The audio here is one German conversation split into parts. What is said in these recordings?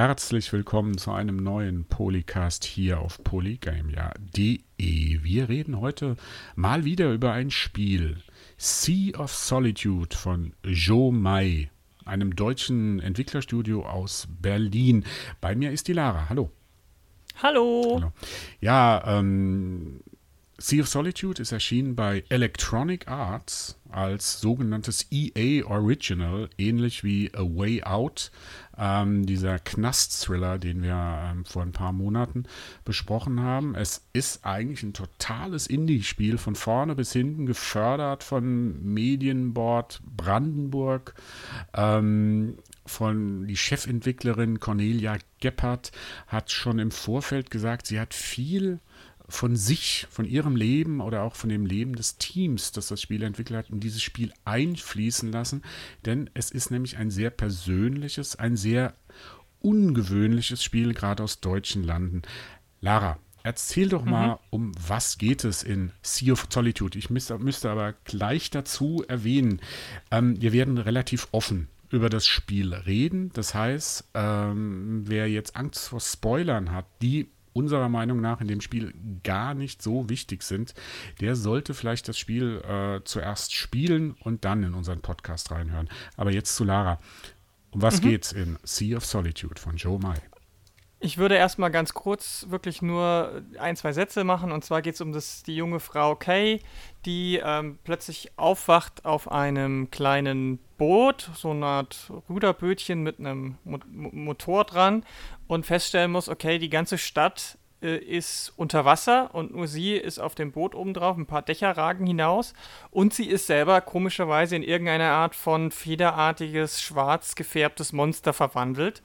herzlich willkommen zu einem neuen Polycast hier auf polygamia.de. Wir reden heute mal wieder über ein Spiel, Sea of Solitude von Joe Mai, einem deutschen Entwicklerstudio aus Berlin. Bei mir ist die Lara. Hallo. Hallo. Hallo. Ja, ähm, Sea of Solitude ist erschienen bei Electronic Arts als sogenanntes EA Original, ähnlich wie A Way Out, ähm, dieser Knast-Thriller, den wir ähm, vor ein paar Monaten besprochen haben. Es ist eigentlich ein totales Indie-Spiel, von vorne bis hinten gefördert von Medienboard Brandenburg. Ähm, von die Chefentwicklerin Cornelia Geppert hat schon im Vorfeld gesagt, sie hat viel von sich, von ihrem Leben oder auch von dem Leben des Teams, das das Spiel entwickelt hat, in dieses Spiel einfließen lassen. Denn es ist nämlich ein sehr persönliches, ein sehr ungewöhnliches Spiel, gerade aus deutschen Landen. Lara, erzähl doch mhm. mal, um was geht es in Sea of Solitude? Ich müsste, müsste aber gleich dazu erwähnen, ähm, wir werden relativ offen über das Spiel reden. Das heißt, ähm, wer jetzt Angst vor Spoilern hat, die unserer Meinung nach in dem Spiel gar nicht so wichtig sind, der sollte vielleicht das Spiel äh, zuerst spielen und dann in unseren Podcast reinhören. Aber jetzt zu Lara. Um was mhm. geht's in Sea of Solitude von Joe Mai? Ich würde erstmal ganz kurz wirklich nur ein, zwei Sätze machen. Und zwar geht es um das, die junge Frau Kay, die ähm, plötzlich aufwacht auf einem kleinen Boot, so eine Art Ruderbötchen mit einem Mo Motor dran und feststellen muss, okay, die ganze Stadt äh, ist unter Wasser und nur sie ist auf dem Boot oben drauf, ein paar Dächer ragen hinaus und sie ist selber komischerweise in irgendeine Art von federartiges, schwarz gefärbtes Monster verwandelt.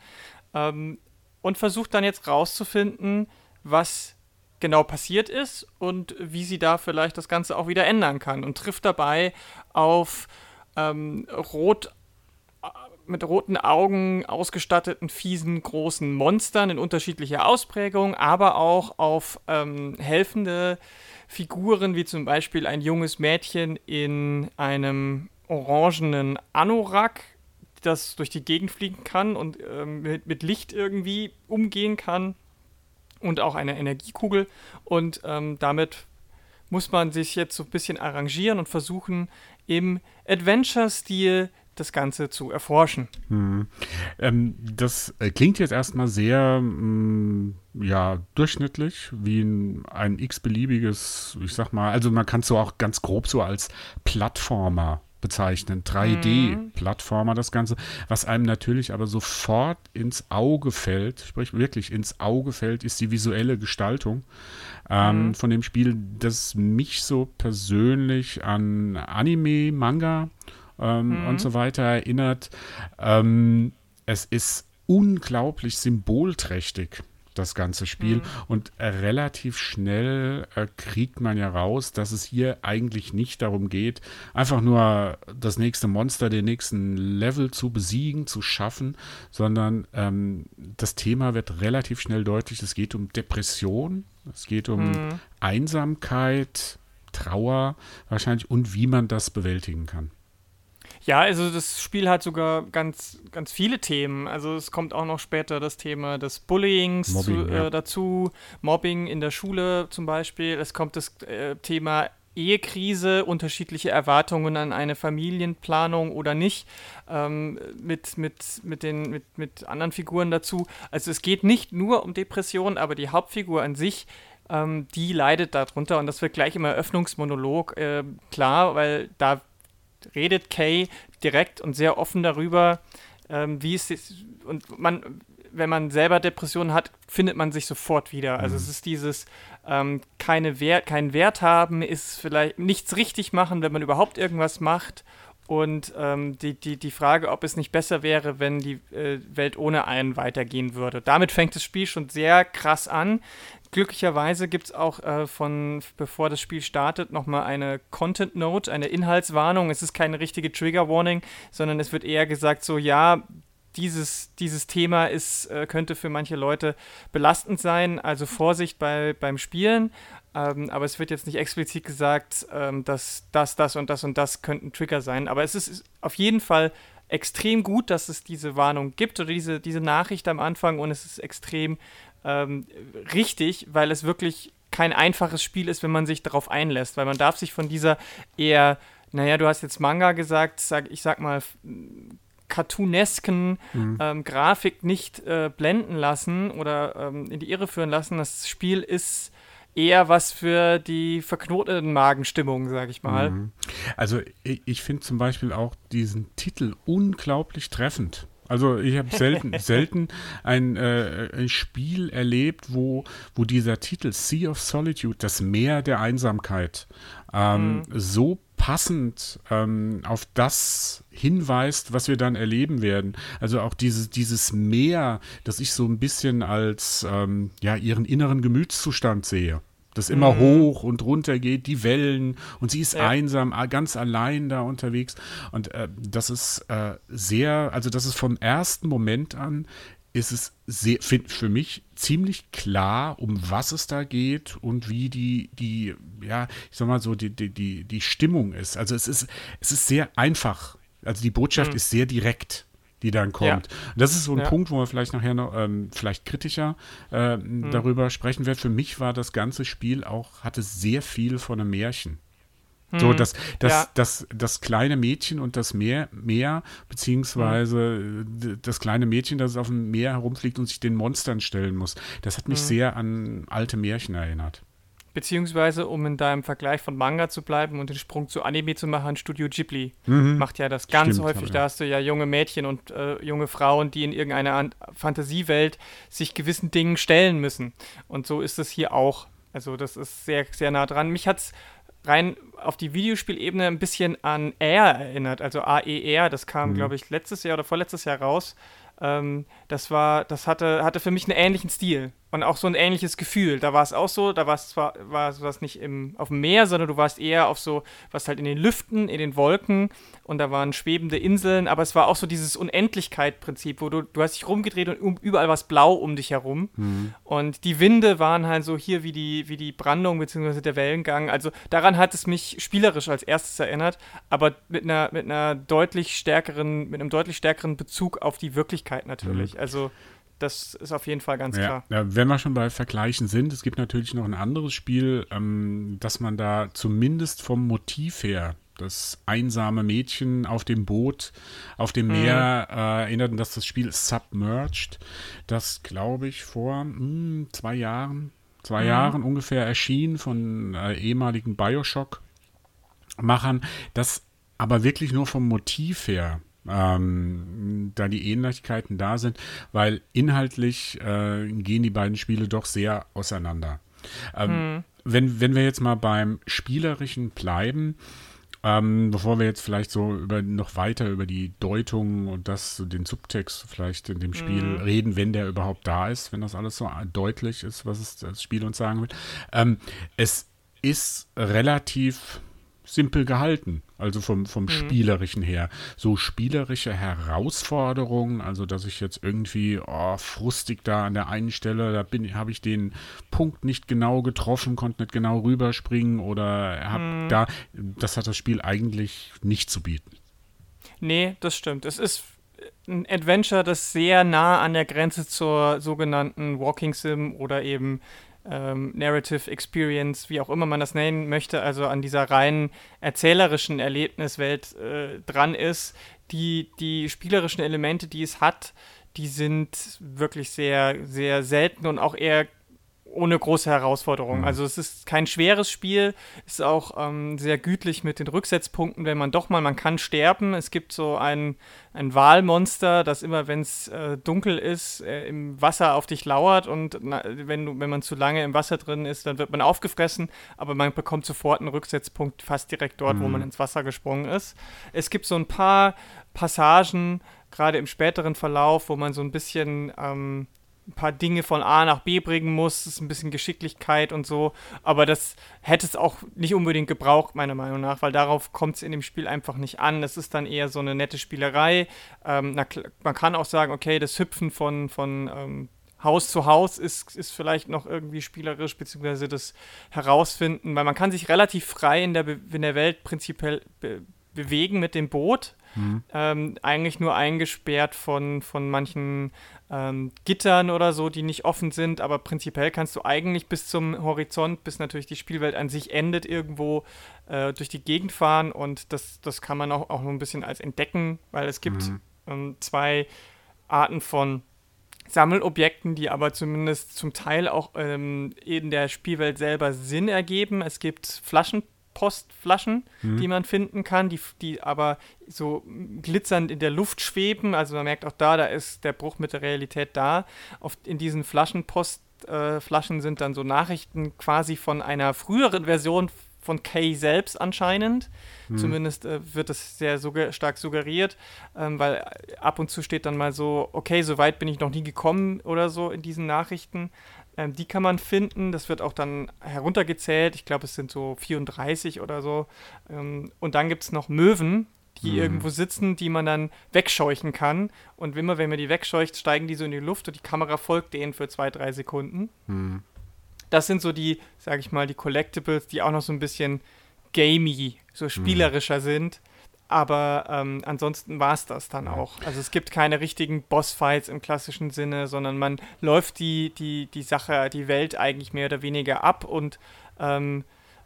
Ähm, und versucht dann jetzt rauszufinden, was genau passiert ist und wie sie da vielleicht das Ganze auch wieder ändern kann und trifft dabei auf ähm, rot äh, mit roten Augen ausgestatteten, fiesen, großen Monstern in unterschiedlicher Ausprägung, aber auch auf ähm, helfende Figuren, wie zum Beispiel ein junges Mädchen in einem orangenen Anorak, das durch die Gegend fliegen kann und ähm, mit, mit, Licht irgendwie umgehen kann und auch eine Energiekugel. Und ähm, damit muss man sich jetzt so ein bisschen arrangieren und versuchen, im Adventure-Stil das Ganze zu erforschen. Hm. Ähm, das äh, klingt jetzt erstmal sehr mh, mm, ja, durchschnittlich, wie ein, ein x-beliebiges, ich sag mal, also man kann es so auch ganz grob so als Plattformer bezeichnen. 3D-Plattformer, das Ganze, was einem natürlich aber sofort ins Auge fällt, sprich wirklich ins Auge fällt, ist die visuelle Gestaltung ähm, mhm. von dem Spiel, das mich so persönlich an Anime, Manga ähm, mhm. und so weiter erinnert. Ähm, es ist unglaublich symbolträchtig das ganze Spiel. Mhm. Und äh, relativ schnell äh, kriegt man ja raus, dass es hier eigentlich nicht darum geht, einfach nur das nächste Monster, den nächsten Level zu besiegen, zu schaffen, sondern ähm, das Thema wird relativ schnell deutlich. Es geht um Depression, es geht um mhm. Einsamkeit, Trauer wahrscheinlich und wie man das bewältigen kann. Ja, also das Spiel hat sogar ganz, ganz viele Themen. Also es kommt auch noch später das Thema des Bullyings Mobbing, zu, äh, ja. dazu, Mobbing in der Schule zum Beispiel. Es kommt das äh, Thema Ehekrise, unterschiedliche Erwartungen an eine Familienplanung oder nicht, ähm, mit, mit, mit, den, mit, mit anderen Figuren dazu. Also es geht nicht nur um Depressionen, aber die Hauptfigur an sich ähm, die leidet darunter und das wird gleich im Eröffnungsmonolog äh, klar, weil da redet Kay direkt und sehr offen darüber, ähm, wie es ist. Und man, wenn man selber Depressionen hat, findet man sich sofort wieder. Also mhm. es ist dieses ähm, keine Wert, keinen Wert haben, ist vielleicht nichts richtig machen, wenn man überhaupt irgendwas macht. Und ähm, die, die, die Frage, ob es nicht besser wäre, wenn die äh, Welt ohne einen weitergehen würde. Damit fängt das Spiel schon sehr krass an. Glücklicherweise gibt es auch äh, von, bevor das Spiel startet, nochmal eine Content Note, eine Inhaltswarnung. Es ist keine richtige Trigger Warning, sondern es wird eher gesagt, so ja, dieses, dieses Thema ist, äh, könnte für manche Leute belastend sein, also Vorsicht bei, beim Spielen. Ähm, aber es wird jetzt nicht explizit gesagt, ähm, dass das, das und das und das könnten Trigger sein. Aber es ist auf jeden Fall extrem gut, dass es diese Warnung gibt oder diese, diese Nachricht am Anfang und es ist extrem ähm, richtig, weil es wirklich kein einfaches Spiel ist, wenn man sich darauf einlässt, weil man darf sich von dieser eher, naja, du hast jetzt Manga gesagt, sag, ich sag mal, cartoonesken mhm. ähm, Grafik nicht äh, blenden lassen oder ähm, in die Irre führen lassen. Das Spiel ist eher was für die verknoteten Magenstimmung, sag ich mal. Mhm. Also ich, ich finde zum Beispiel auch diesen Titel unglaublich treffend. Also ich habe selten, selten ein, äh, ein, Spiel erlebt, wo, wo dieser Titel Sea of Solitude, das Meer der Einsamkeit, ähm, mhm. so passend ähm, auf das hinweist, was wir dann erleben werden. Also auch dieses, dieses Meer, das ich so ein bisschen als ähm, ja, ihren inneren Gemütszustand sehe das immer mhm. hoch und runter geht, die Wellen und sie ist ja. einsam, ganz allein da unterwegs und äh, das ist äh, sehr, also das ist vom ersten Moment an ist es sehr, für mich ziemlich klar, um was es da geht und wie die, die, ja, ich sag mal so, die, die, die, die Stimmung ist. Also es ist, es ist sehr einfach. Also die Botschaft mhm. ist sehr direkt die dann kommt. Ja. Das ist so ein ja. Punkt, wo wir vielleicht nachher noch ähm, vielleicht kritischer äh, mhm. darüber sprechen werden. Für mich war das ganze Spiel auch, hatte sehr viel von einem Märchen. Mhm. So, das, das, ja. das, das kleine Mädchen und das Meer, Meer beziehungsweise mhm. das kleine Mädchen, das auf dem Meer herumfliegt und sich den Monstern stellen muss, das hat mich mhm. sehr an alte Märchen erinnert. Beziehungsweise, um in deinem Vergleich von Manga zu bleiben und den Sprung zu Anime zu machen, Studio Ghibli mhm. macht ja das ganz Stimmt, häufig. Da hast du ja junge Mädchen und äh, junge Frauen, die in irgendeiner Fantasiewelt sich gewissen Dingen stellen müssen. Und so ist es hier auch. Also, das ist sehr, sehr nah dran. Mich hat es rein auf die Videospielebene ein bisschen an Air erinnert, also AER. Das kam, mhm. glaube ich, letztes Jahr oder vorletztes Jahr raus. Ähm, das war, das hatte, hatte für mich einen ähnlichen Stil und auch so ein ähnliches Gefühl. Da war es auch so, da war es zwar war es nicht im, auf dem Meer, sondern du warst eher auf so, was halt in den Lüften, in den Wolken und da waren schwebende Inseln, aber es war auch so dieses Unendlichkeit-Prinzip, wo du, du hast dich rumgedreht und überall war es blau um dich herum. Mhm. Und die Winde waren halt so hier wie die, wie die Brandung bzw. der Wellengang. Also daran hat es mich spielerisch als erstes erinnert, aber mit einer, mit einer deutlich stärkeren, mit einem deutlich stärkeren Bezug auf die Wirklichkeit natürlich. Mhm. Also das ist auf jeden Fall ganz ja, klar. Wenn wir schon bei Vergleichen sind, es gibt natürlich noch ein anderes Spiel, ähm, dass man da zumindest vom Motiv her das einsame Mädchen auf dem Boot, auf dem Meer mhm. äh, erinnert, und dass das Spiel Submerged, das glaube ich vor mh, hm, zwei Jahren, zwei mhm. Jahren ungefähr erschien von äh, ehemaligen Bioshock-Machern, das aber wirklich nur vom Motiv her ähm, da die Ähnlichkeiten da sind, weil inhaltlich äh, gehen die beiden Spiele doch sehr auseinander. Ähm, hm. wenn, wenn wir jetzt mal beim Spielerischen bleiben, ähm, bevor wir jetzt vielleicht so über, noch weiter über die Deutung und das, den Subtext vielleicht in dem Spiel mhm. reden, wenn der überhaupt da ist, wenn das alles so deutlich ist, was es, das Spiel uns sagen will. Ähm, es ist relativ simpel gehalten, also vom, vom mhm. Spielerischen her. So spielerische Herausforderungen, also dass ich jetzt irgendwie oh, frustig da an der einen Stelle, da habe ich den Punkt nicht genau getroffen, konnte nicht genau rüberspringen oder habe mhm. da, das hat das Spiel eigentlich nicht zu bieten. Nee, das stimmt. Es ist ein Adventure, das sehr nah an der Grenze zur sogenannten Walking Sim oder eben ähm, Narrative Experience, wie auch immer man das nennen möchte, also an dieser reinen erzählerischen Erlebniswelt äh, dran ist. Die, die spielerischen Elemente, die es hat, die sind wirklich sehr, sehr selten und auch eher ohne große Herausforderungen. Mhm. Also es ist kein schweres Spiel, ist auch ähm, sehr gütlich mit den Rücksetzpunkten, wenn man doch mal, man kann sterben. Es gibt so ein, ein Walmonster, das immer, wenn es äh, dunkel ist, äh, im Wasser auf dich lauert und na, wenn, du, wenn man zu lange im Wasser drin ist, dann wird man aufgefressen, aber man bekommt sofort einen Rücksetzpunkt fast direkt dort, mhm. wo man ins Wasser gesprungen ist. Es gibt so ein paar Passagen, gerade im späteren Verlauf, wo man so ein bisschen ähm, ein paar Dinge von A nach B bringen muss, ist ein bisschen Geschicklichkeit und so, aber das hätte es auch nicht unbedingt gebraucht, meiner Meinung nach, weil darauf kommt es in dem Spiel einfach nicht an. Das ist dann eher so eine nette Spielerei. Ähm, na, man kann auch sagen, okay, das Hüpfen von, von ähm, Haus zu Haus ist, ist vielleicht noch irgendwie spielerisch, beziehungsweise das Herausfinden, weil man kann sich relativ frei in der, in der Welt prinzipiell be bewegen mit dem Boot. Mhm. Ähm, eigentlich nur eingesperrt von, von manchen ähm, Gittern oder so, die nicht offen sind, aber prinzipiell kannst du eigentlich bis zum Horizont, bis natürlich die Spielwelt an sich endet, irgendwo äh, durch die Gegend fahren und das, das kann man auch, auch nur ein bisschen als entdecken, weil es gibt mhm. ähm, zwei Arten von Sammelobjekten, die aber zumindest zum Teil auch ähm, in der Spielwelt selber Sinn ergeben. Es gibt Flaschenpostflaschen, mhm. die man finden kann, die, die aber so glitzernd in der Luft schweben. Also man merkt auch da, da ist der Bruch mit der Realität da. Auf, in diesen Flaschenpostflaschen äh, sind dann so Nachrichten quasi von einer früheren Version von Kay selbst anscheinend. Hm. Zumindest äh, wird das sehr sugger stark suggeriert, ähm, weil ab und zu steht dann mal so, okay, so weit bin ich noch nie gekommen oder so in diesen Nachrichten. Ähm, die kann man finden. Das wird auch dann heruntergezählt. Ich glaube, es sind so 34 oder so. Ähm, und dann gibt es noch Möwen, die mhm. irgendwo sitzen, die man dann wegscheuchen kann. Und immer, wenn man die wegscheucht, steigen die so in die Luft und die Kamera folgt denen für zwei, drei Sekunden. Mhm das sind so die, sag ich mal, die Collectibles, die auch noch so ein bisschen gamey, so spielerischer mhm. sind. Aber ähm, ansonsten war es das dann auch. Also es gibt keine richtigen Bossfights im klassischen Sinne, sondern man läuft die, die, die Sache, die Welt eigentlich mehr oder weniger ab und ähm,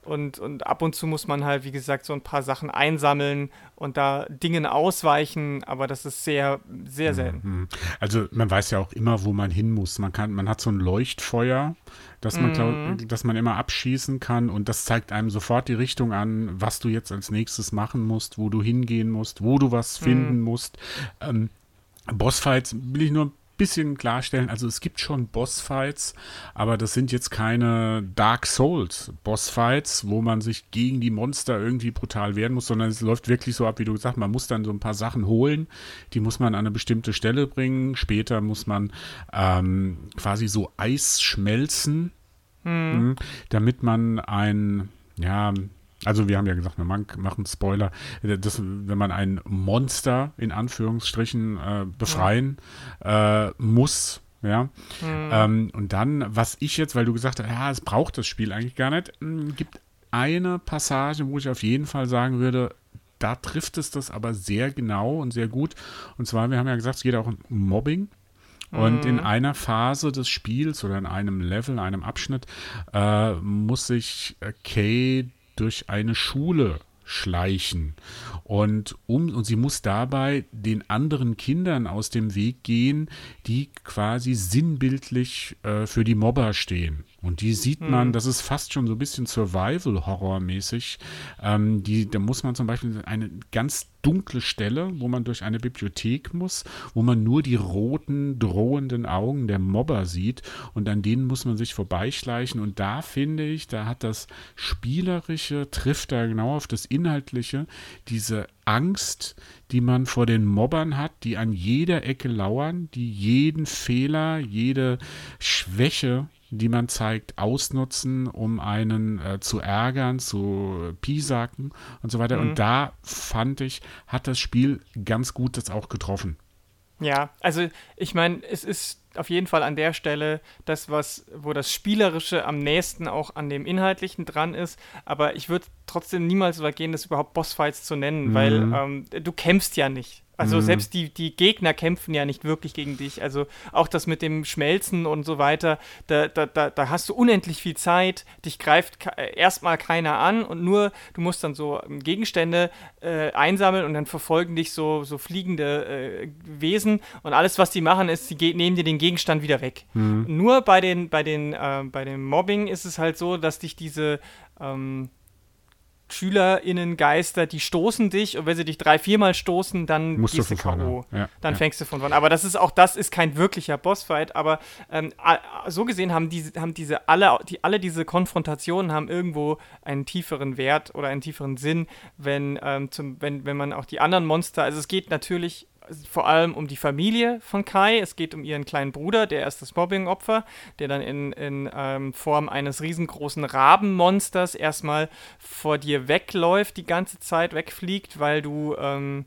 und, und ab und zu muss man halt, wie gesagt, so ein paar Sachen einsammeln und da Dingen ausweichen, aber das ist sehr, sehr selten. Mhm. Also man weiß ja auch immer, wo man hin muss. Man kann, man hat so ein Leuchtfeuer, das man, glaub, mhm. das man immer abschießen kann und das zeigt einem sofort die Richtung an, was du jetzt als nächstes machen musst, wo du hingehen musst, wo du was finden mhm. musst. Ähm, Bossfights will ich nur bisschen klarstellen, also es gibt schon Bossfights, aber das sind jetzt keine Dark Souls Bossfights, wo man sich gegen die Monster irgendwie brutal wehren muss, sondern es läuft wirklich so ab, wie du gesagt hast, man muss dann so ein paar Sachen holen, die muss man an eine bestimmte Stelle bringen, später muss man ähm, quasi so Eis schmelzen, hm. damit man ein, ja, also wir haben ja gesagt, wir machen Spoiler, dass, wenn man ein Monster in Anführungsstrichen äh, befreien äh, muss, ja. Mhm. Ähm, und dann, was ich jetzt, weil du gesagt hast, ja, es braucht das Spiel eigentlich gar nicht, hm, gibt eine Passage, wo ich auf jeden Fall sagen würde, da trifft es das aber sehr genau und sehr gut. Und zwar, wir haben ja gesagt, es geht auch um Mobbing. Und in mhm. einer Phase des Spiels oder in einem Level, einem Abschnitt, äh, muss sich äh, Kay durch eine Schule schleichen. Und, um, und sie muss dabei den anderen Kindern aus dem Weg gehen, die quasi sinnbildlich äh, für die Mobber stehen. Und die sieht man, hm. das ist fast schon so ein bisschen Survival-Horror-mäßig. Ähm, da muss man zum Beispiel eine ganz dunkle Stelle, wo man durch eine Bibliothek muss, wo man nur die roten, drohenden Augen der Mobber sieht und an denen muss man sich vorbeischleichen. Und da finde ich, da hat das Spielerische, trifft da genau auf das Inhaltliche, diese Angst, die man vor den Mobbern hat, die an jeder Ecke lauern, die jeden Fehler, jede Schwäche die man zeigt, ausnutzen, um einen äh, zu ärgern, zu piesacken und so weiter. Mhm. Und da fand ich, hat das Spiel ganz gut das auch getroffen. Ja, also ich meine, es ist auf jeden Fall an der Stelle das, was, wo das Spielerische am nächsten auch an dem Inhaltlichen dran ist. Aber ich würde trotzdem niemals übergehen, das überhaupt Bossfights zu nennen, mhm. weil ähm, du kämpfst ja nicht. Also mhm. selbst die, die Gegner kämpfen ja nicht wirklich gegen dich. Also auch das mit dem Schmelzen und so weiter, da, da, da, da hast du unendlich viel Zeit, dich greift äh, erstmal keiner an und nur, du musst dann so ähm, Gegenstände äh, einsammeln und dann verfolgen dich so, so fliegende äh, Wesen und alles, was die machen, ist, sie nehmen dir den Gegenstand wieder weg. Mhm. Nur bei den, bei den, äh, bei dem Mobbing ist es halt so, dass dich diese ähm, SchülerInnen-Geister, die stoßen dich und wenn sie dich drei, viermal stoßen, dann Musst gehst du K.O. Ja, dann ja. fängst du von vorne. Aber das ist auch das ist kein wirklicher Bossfight, aber ähm, so gesehen haben diese, haben diese alle, die, alle diese Konfrontationen haben irgendwo einen tieferen Wert oder einen tieferen Sinn, wenn, ähm, zum, wenn, wenn man auch die anderen Monster, also es geht natürlich vor allem um die Familie von Kai. Es geht um ihren kleinen Bruder, der ist das Mobbing-Opfer, der dann in, in ähm, Form eines riesengroßen Rabenmonsters erstmal vor dir wegläuft, die ganze Zeit wegfliegt, weil du, ähm,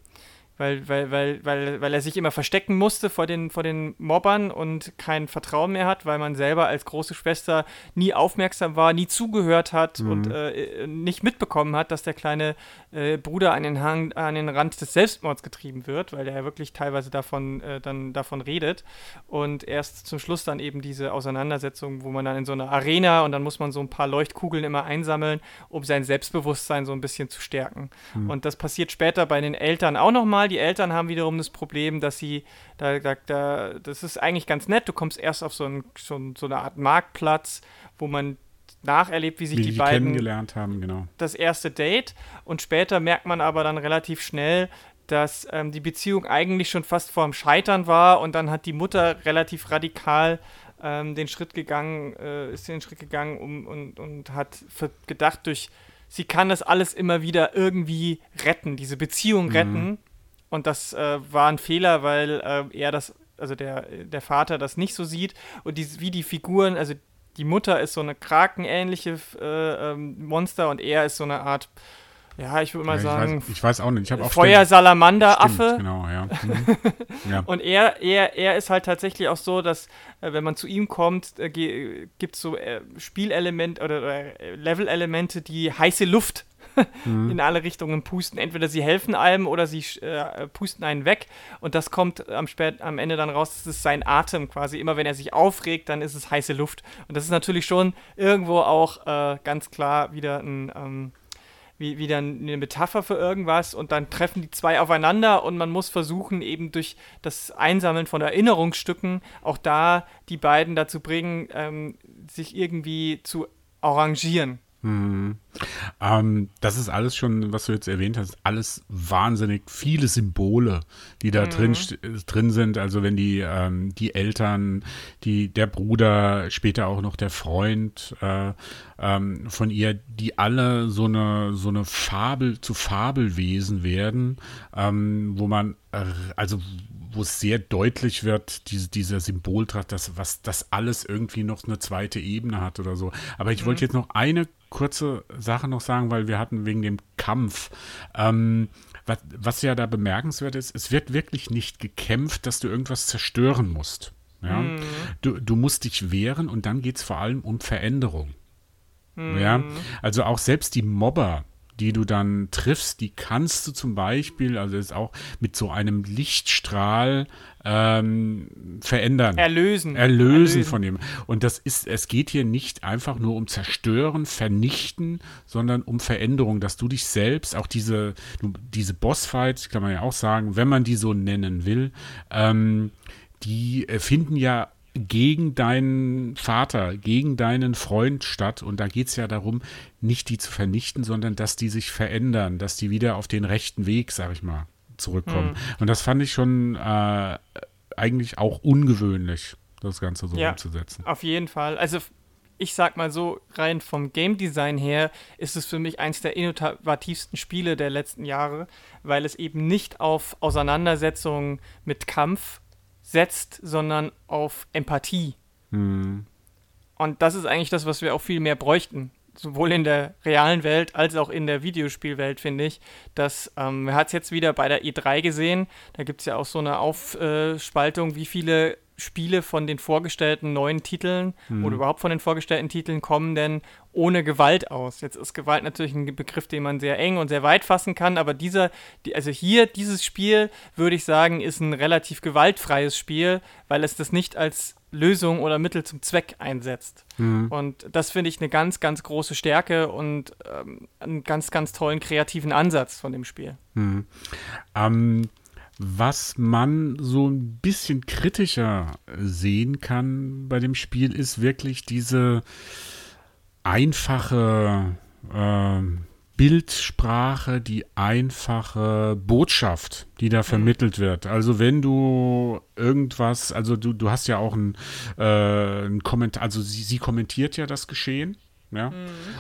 weil, weil, weil, weil, weil er sich immer verstecken musste vor den, vor den Mobbern und kein Vertrauen mehr hat, weil man selber als große Schwester nie aufmerksam war, nie zugehört hat mhm. und äh, nicht mitbekommen hat, dass der kleine äh, Bruder an den, Hang, an den Rand des Selbstmords getrieben wird, weil er wirklich teilweise davon, äh, dann davon redet. Und erst zum Schluss dann eben diese Auseinandersetzung, wo man dann in so einer Arena und dann muss man so ein paar Leuchtkugeln immer einsammeln, um sein Selbstbewusstsein so ein bisschen zu stärken. Mhm. Und das passiert später bei den Eltern auch nochmal. Die Eltern haben wiederum das Problem, dass sie, da, da, da, das ist eigentlich ganz nett, du kommst erst auf so, ein, so, so eine Art Marktplatz, wo man nacherlebt, wie sich wie die, die beiden kennengelernt haben, genau. Das erste Date und später merkt man aber dann relativ schnell, dass ähm, die Beziehung eigentlich schon fast vorm Scheitern war und dann hat die Mutter relativ radikal ähm, den Schritt gegangen, äh, ist den Schritt gegangen um, und, und hat gedacht, durch sie kann das alles immer wieder irgendwie retten, diese Beziehung mhm. Und das äh, war ein Fehler, weil äh, er das, also der, der Vater das nicht so sieht. Und die, wie die Figuren, also die Mutter ist so eine krakenähnliche äh, ähm, Monster und er ist so eine Art, ja, ich würde mal ja, sagen, ich weiß, ich weiß, auch nicht. Ich auch Feuersalamander-Affe. Genau, ja. Mhm. ja. Und er, er, er ist halt tatsächlich auch so, dass äh, wenn man zu ihm kommt, äh, gibt es so äh, Spielelemente oder, oder äh, Levelelemente, die heiße Luft mhm. in alle Richtungen pusten. Entweder sie helfen einem oder sie äh, pusten einen weg. Und das kommt am, spät, am Ende dann raus, das ist sein Atem quasi. Immer wenn er sich aufregt, dann ist es heiße Luft. Und das ist natürlich schon irgendwo auch äh, ganz klar wieder ein. Ähm, wie, wieder eine Metapher für irgendwas und dann treffen die zwei aufeinander und man muss versuchen, eben durch das Einsammeln von Erinnerungsstücken auch da die beiden dazu bringen, ähm, sich irgendwie zu arrangieren. Mhm. Ähm, das ist alles schon, was du jetzt erwähnt hast, alles wahnsinnig viele Symbole, die da mhm. drin, drin sind. Also wenn die, ähm, die Eltern, die, der Bruder, später auch noch der Freund äh, ähm, von ihr, die alle so eine, so eine Fabel zu Fabelwesen werden, ähm, wo man, äh, also wo es sehr deutlich wird, diese, dieser Symboltracht, dass was das alles irgendwie noch eine zweite Ebene hat oder so. Aber ich mhm. wollte jetzt noch eine kurze Sache noch sagen, weil wir hatten wegen dem Kampf. Ähm, was, was ja da bemerkenswert ist, es wird wirklich nicht gekämpft, dass du irgendwas zerstören musst. Ja? Mhm. Du, du musst dich wehren und dann geht es vor allem um Veränderung. Mhm. Ja? Also auch selbst die Mobber, die du dann triffst, die kannst du zum Beispiel, also ist auch mit so einem Lichtstrahl ähm, verändern. Erlösen. Erlösen. Erlösen von dem. Und das ist, es geht hier nicht einfach nur um Zerstören, Vernichten, sondern um Veränderung, dass du dich selbst, auch diese, diese Bossfights, kann man ja auch sagen, wenn man die so nennen will, ähm, die äh, finden ja gegen deinen Vater, gegen deinen Freund statt. Und da geht es ja darum, nicht die zu vernichten, sondern dass die sich verändern, dass die wieder auf den rechten Weg, sag ich mal, zurückkommen. Mhm. Und das fand ich schon äh, eigentlich auch ungewöhnlich, das Ganze so ja, umzusetzen. Auf jeden Fall. Also ich sag mal so, rein vom Game Design her ist es für mich eins der innovativsten Spiele der letzten Jahre, weil es eben nicht auf Auseinandersetzungen mit Kampf setzt, sondern auf Empathie. Mhm. Und das ist eigentlich das, was wir auch viel mehr bräuchten. Sowohl in der realen Welt als auch in der Videospielwelt, finde ich. Dass, ähm, man hat es jetzt wieder bei der E3 gesehen. Da gibt es ja auch so eine Aufspaltung, wie viele Spiele von den vorgestellten neuen Titeln mhm. oder überhaupt von den vorgestellten Titeln kommen denn ohne Gewalt aus. Jetzt ist Gewalt natürlich ein Begriff, den man sehr eng und sehr weit fassen kann, aber dieser, also hier, dieses Spiel, würde ich sagen, ist ein relativ gewaltfreies Spiel, weil es das nicht als Lösung oder Mittel zum Zweck einsetzt. Mhm. Und das finde ich eine ganz, ganz große Stärke und ähm, einen ganz, ganz tollen kreativen Ansatz von dem Spiel. Mhm. Ähm, was man so ein bisschen kritischer sehen kann bei dem Spiel, ist wirklich diese einfache äh, Bildsprache, die einfache Botschaft, die da vermittelt wird. Also wenn du irgendwas, also du, du hast ja auch ein, äh, ein Kommentar, also sie, sie kommentiert ja das Geschehen, ja. Mhm.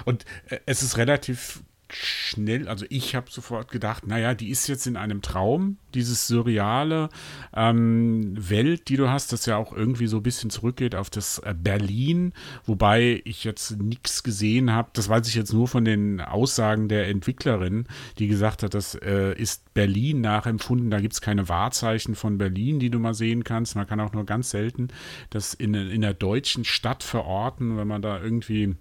Und äh, es ist relativ schnell, also ich habe sofort gedacht, naja, die ist jetzt in einem Traum, dieses surreale ähm, Welt, die du hast, das ja auch irgendwie so ein bisschen zurückgeht auf das äh, Berlin, wobei ich jetzt nichts gesehen habe, das weiß ich jetzt nur von den Aussagen der Entwicklerin, die gesagt hat, das äh, ist Berlin nachempfunden, da gibt es keine Wahrzeichen von Berlin, die du mal sehen kannst, man kann auch nur ganz selten das in, in der deutschen Stadt verorten, wenn man da irgendwie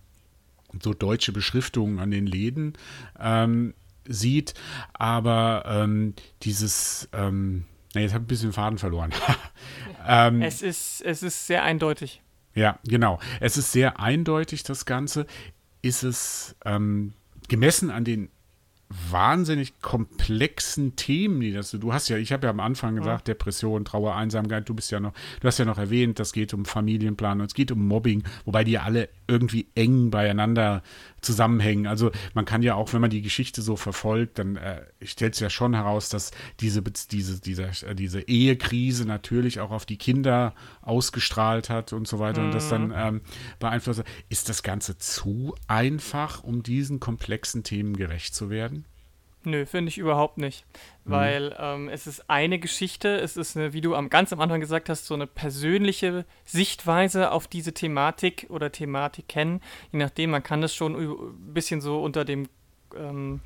so deutsche Beschriftungen an den Läden ähm, sieht. Aber ähm, dieses, ähm, na, jetzt habe ich ein bisschen Faden verloren. ähm, es, ist, es ist sehr eindeutig. Ja, genau. Es ist sehr eindeutig, das Ganze. Ist es ähm, gemessen an den wahnsinnig komplexen Themen, die das du hast ja, ich habe ja am Anfang gesagt, ja. Depression, Trauer, Einsamkeit, du bist ja noch, du hast ja noch erwähnt, das geht um Familienplanung, es geht um Mobbing, wobei die alle irgendwie eng beieinander zusammenhängen. Also man kann ja auch, wenn man die Geschichte so verfolgt, dann äh, stellt es ja schon heraus, dass diese, diese, diese, äh, diese Ehekrise natürlich auch auf die Kinder ausgestrahlt hat und so weiter mhm. und das dann mhm. ähm, beeinflusst. Ist das Ganze zu einfach, um diesen komplexen Themen gerecht zu werden? Nö, finde ich überhaupt nicht. Mhm. Weil ähm, es ist eine Geschichte, es ist eine, wie du am, ganz am Anfang gesagt hast, so eine persönliche Sichtweise auf diese Thematik oder Thematiken. Je nachdem, man kann das schon ein bisschen so unter dem ähm,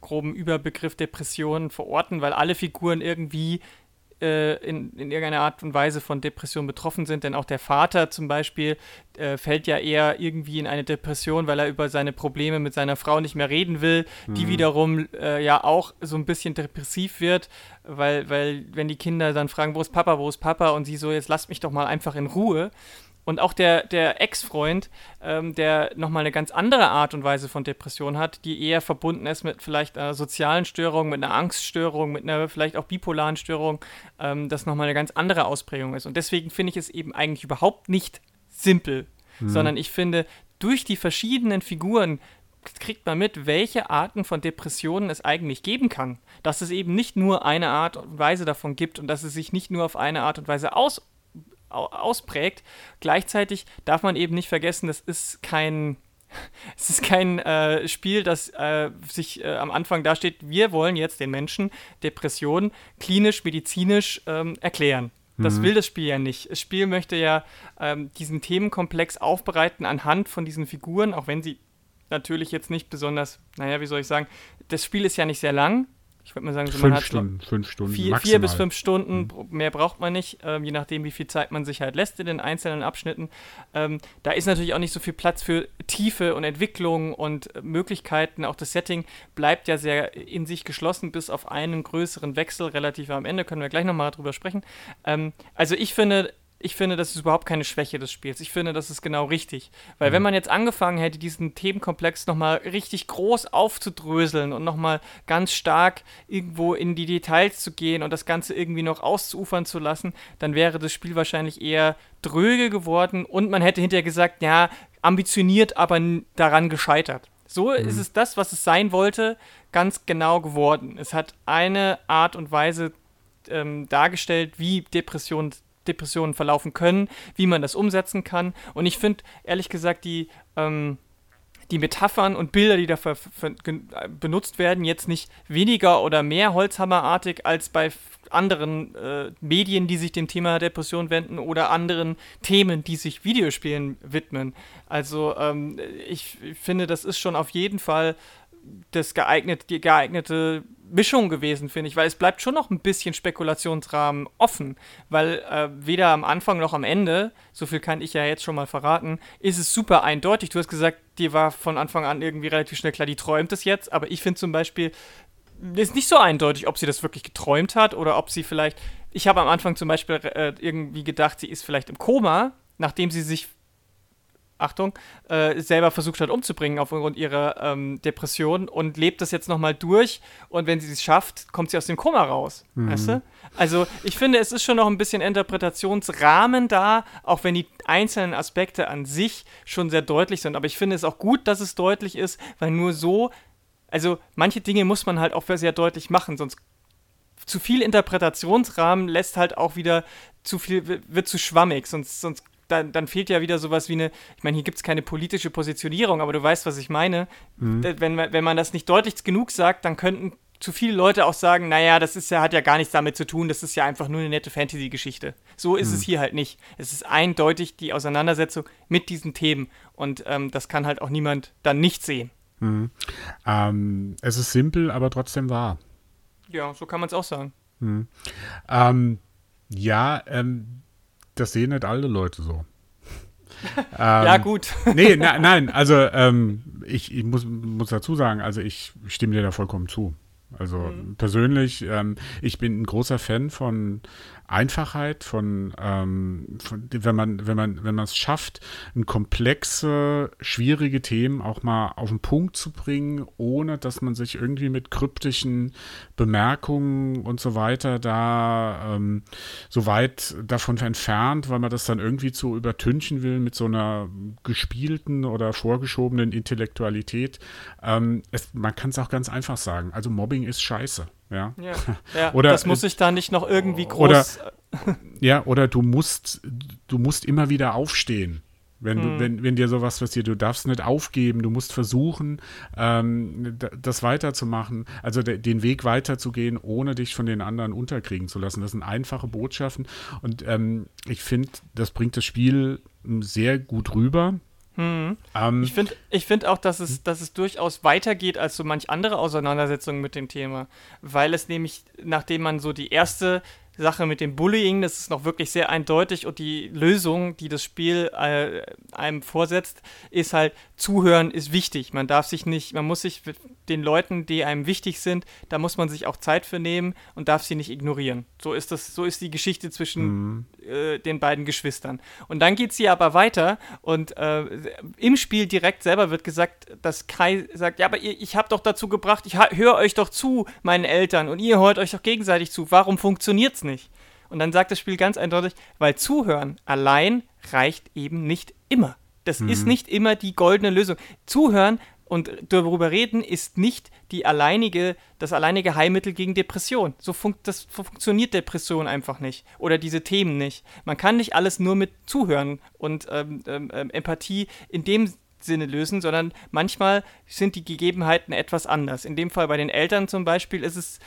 groben Überbegriff Depression verorten, weil alle Figuren irgendwie äh, in, in irgendeiner Art und Weise von Depression betroffen sind. Denn auch der Vater zum Beispiel äh, fällt ja eher irgendwie in eine Depression, weil er über seine Probleme mit seiner Frau nicht mehr reden will, mhm. die wiederum äh, ja auch so ein bisschen depressiv wird, weil, weil wenn die Kinder dann fragen, wo ist Papa, wo ist Papa und sie so, jetzt lasst mich doch mal einfach in Ruhe, und auch der, der Ex-Freund, ähm, der nochmal eine ganz andere Art und Weise von Depression hat, die eher verbunden ist mit vielleicht einer sozialen Störung, mit einer Angststörung, mit einer vielleicht auch bipolaren Störung, ähm, das nochmal eine ganz andere Ausprägung ist. Und deswegen finde ich es eben eigentlich überhaupt nicht simpel, mhm. sondern ich finde, durch die verschiedenen Figuren kriegt man mit, welche Arten von Depressionen es eigentlich geben kann. Dass es eben nicht nur eine Art und Weise davon gibt und dass es sich nicht nur auf eine Art und Weise aus ausprägt. Gleichzeitig darf man eben nicht vergessen, das ist kein es ist kein äh, Spiel, das äh, sich äh, am Anfang dasteht, wir wollen jetzt den Menschen Depressionen klinisch, medizinisch ähm, erklären. Das mhm. will das Spiel ja nicht. Das Spiel möchte ja ähm, diesen Themenkomplex aufbereiten anhand von diesen Figuren, auch wenn sie natürlich jetzt nicht besonders, naja, wie soll ich sagen, das Spiel ist ja nicht sehr lang. Ich würde mal sagen, so fünf man hat Stunden, fünf Stunden vier, vier, bis fünf Stunden, mhm. mehr braucht man nicht, ähm, je nachdem, wie viel Zeit man sich halt lässt in den einzelnen Abschnitten. Ähm, da ist natürlich auch nicht so viel Platz für Tiefe und Entwicklung und Möglichkeiten. Auch das Setting bleibt ja sehr in sich geschlossen, bis auf einen größeren Wechsel relativ am Ende. Können wir gleich nochmal drüber sprechen. Ähm, also ich finde, ich finde, das ist überhaupt keine Schwäche des Spiels. Ich finde, das ist genau richtig. Weil mhm. wenn man jetzt angefangen hätte, diesen Themenkomplex nochmal richtig groß aufzudröseln und nochmal ganz stark irgendwo in die Details zu gehen und das Ganze irgendwie noch auszuufern zu lassen, dann wäre das Spiel wahrscheinlich eher dröge geworden und man hätte hinterher gesagt, ja, ambitioniert, aber daran gescheitert. So mhm. ist es das, was es sein wollte, ganz genau geworden. Es hat eine Art und Weise ähm, dargestellt, wie Depression Depressionen verlaufen können, wie man das umsetzen kann. Und ich finde, ehrlich gesagt, die, ähm, die Metaphern und Bilder, die dafür benutzt werden, jetzt nicht weniger oder mehr Holzhammerartig als bei anderen äh, Medien, die sich dem Thema Depression wenden oder anderen Themen, die sich Videospielen widmen. Also ähm, ich finde, das ist schon auf jeden Fall das geeignete, die geeignete Mischung gewesen, finde ich, weil es bleibt schon noch ein bisschen Spekulationsrahmen offen, weil äh, weder am Anfang noch am Ende, so viel kann ich ja jetzt schon mal verraten, ist es super eindeutig. Du hast gesagt, dir war von Anfang an irgendwie relativ schnell klar, die träumt es jetzt, aber ich finde zum Beispiel, ist nicht so eindeutig, ob sie das wirklich geträumt hat oder ob sie vielleicht, ich habe am Anfang zum Beispiel äh, irgendwie gedacht, sie ist vielleicht im Koma, nachdem sie sich Achtung, äh, selber versucht hat umzubringen aufgrund ihrer ähm, Depression und lebt das jetzt nochmal durch und wenn sie es schafft, kommt sie aus dem Koma raus. Mhm. Weißt du? Also ich finde, es ist schon noch ein bisschen Interpretationsrahmen da, auch wenn die einzelnen Aspekte an sich schon sehr deutlich sind. Aber ich finde es auch gut, dass es deutlich ist, weil nur so, also manche Dinge muss man halt auch sehr deutlich machen, sonst zu viel Interpretationsrahmen lässt halt auch wieder zu viel, wird zu schwammig, sonst, sonst dann, dann fehlt ja wieder sowas wie eine, ich meine, hier gibt es keine politische Positionierung, aber du weißt, was ich meine. Mhm. Wenn, wenn man das nicht deutlich genug sagt, dann könnten zu viele Leute auch sagen, naja, das ist ja, hat ja gar nichts damit zu tun, das ist ja einfach nur eine nette Fantasy-Geschichte. So ist mhm. es hier halt nicht. Es ist eindeutig die Auseinandersetzung mit diesen Themen und ähm, das kann halt auch niemand dann nicht sehen. Mhm. Ähm, es ist simpel, aber trotzdem wahr. Ja, so kann man es auch sagen. Mhm. Ähm, ja, ähm, das sehen nicht alle Leute so. ja, ähm, gut. nee, na, nein, also ähm, ich, ich muss, muss dazu sagen, also ich stimme dir da vollkommen zu. Also mhm. persönlich, ähm, ich bin ein großer Fan von Einfachheit, von, ähm, von, wenn man, wenn man, wenn man es schafft, ein komplexe, schwierige Themen auch mal auf den Punkt zu bringen, ohne dass man sich irgendwie mit kryptischen Bemerkungen und so weiter da ähm, so weit davon entfernt, weil man das dann irgendwie zu übertünchen will mit so einer gespielten oder vorgeschobenen Intellektualität. Ähm, es, man kann es auch ganz einfach sagen. Also Mobbing ist scheiße. Ja. ja. ja oder, das muss ich da nicht noch irgendwie groß. Oder, ja, oder du musst, du musst immer wieder aufstehen. Wenn, du, hm. wenn, wenn dir sowas passiert, du darfst nicht aufgeben, du musst versuchen, ähm, das weiterzumachen, also de, den Weg weiterzugehen, ohne dich von den anderen unterkriegen zu lassen. Das sind einfache Botschaften und ähm, ich finde, das bringt das Spiel sehr gut rüber. Hm. Ähm, ich finde ich find auch, dass es, dass es durchaus weitergeht als so manch andere Auseinandersetzungen mit dem Thema. Weil es nämlich, nachdem man so die erste Sache mit dem Bullying, das ist noch wirklich sehr eindeutig und die Lösung, die das Spiel äh, einem vorsetzt, ist halt, zuhören ist wichtig. Man darf sich nicht, man muss sich den Leuten, die einem wichtig sind, da muss man sich auch Zeit für nehmen und darf sie nicht ignorieren. So ist das, so ist die Geschichte zwischen mhm. äh, den beiden Geschwistern. Und dann geht sie aber weiter und äh, im Spiel direkt selber wird gesagt, dass Kai sagt, ja, aber ihr, ich habe doch dazu gebracht, ich höre euch doch zu, meinen Eltern, und ihr hört euch doch gegenseitig zu. Warum funktioniert's nicht? Und dann sagt das Spiel ganz eindeutig, weil Zuhören allein reicht eben nicht immer. Das mhm. ist nicht immer die goldene Lösung. Zuhören und darüber reden ist nicht die alleinige, das alleinige Heilmittel gegen Depression. So fun das funktioniert Depression einfach nicht. Oder diese Themen nicht. Man kann nicht alles nur mit Zuhören und ähm, ähm, ähm Empathie in dem Sinne lösen, sondern manchmal sind die Gegebenheiten etwas anders. In dem Fall bei den Eltern zum Beispiel ist es,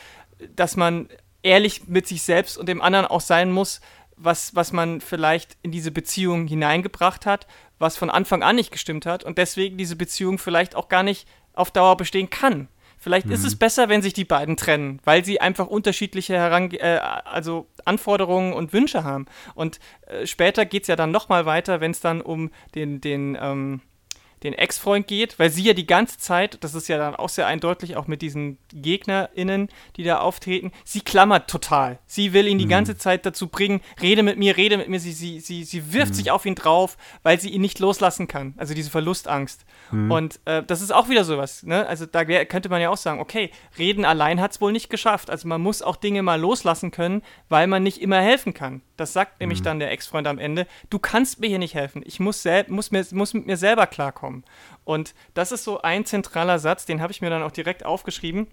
dass man ehrlich mit sich selbst und dem anderen auch sein muss, was, was man vielleicht in diese Beziehung hineingebracht hat was von Anfang an nicht gestimmt hat und deswegen diese Beziehung vielleicht auch gar nicht auf Dauer bestehen kann. Vielleicht mhm. ist es mhm. besser, wenn sich die beiden trennen, weil sie einfach unterschiedliche Herange äh, also Anforderungen und Wünsche haben. Und äh, später geht es ja dann nochmal weiter, wenn es dann um den, den ähm, den Ex-Freund geht, weil sie ja die ganze Zeit, das ist ja dann auch sehr eindeutig, auch mit diesen GegnerInnen, die da auftreten, sie klammert total. Sie will ihn die mhm. ganze Zeit dazu bringen, rede mit mir, rede mit mir. Sie, sie, sie, sie wirft mhm. sich auf ihn drauf, weil sie ihn nicht loslassen kann. Also diese Verlustangst. Mhm. Und äh, das ist auch wieder sowas. Ne? Also da könnte man ja auch sagen, okay, reden allein hat es wohl nicht geschafft. Also man muss auch Dinge mal loslassen können, weil man nicht immer helfen kann. Das sagt nämlich mhm. dann der Ex-Freund am Ende. Du kannst mir hier nicht helfen. Ich muss, muss, mir, muss mit mir selber klarkommen. Und das ist so ein zentraler Satz, den habe ich mir dann auch direkt aufgeschrieben,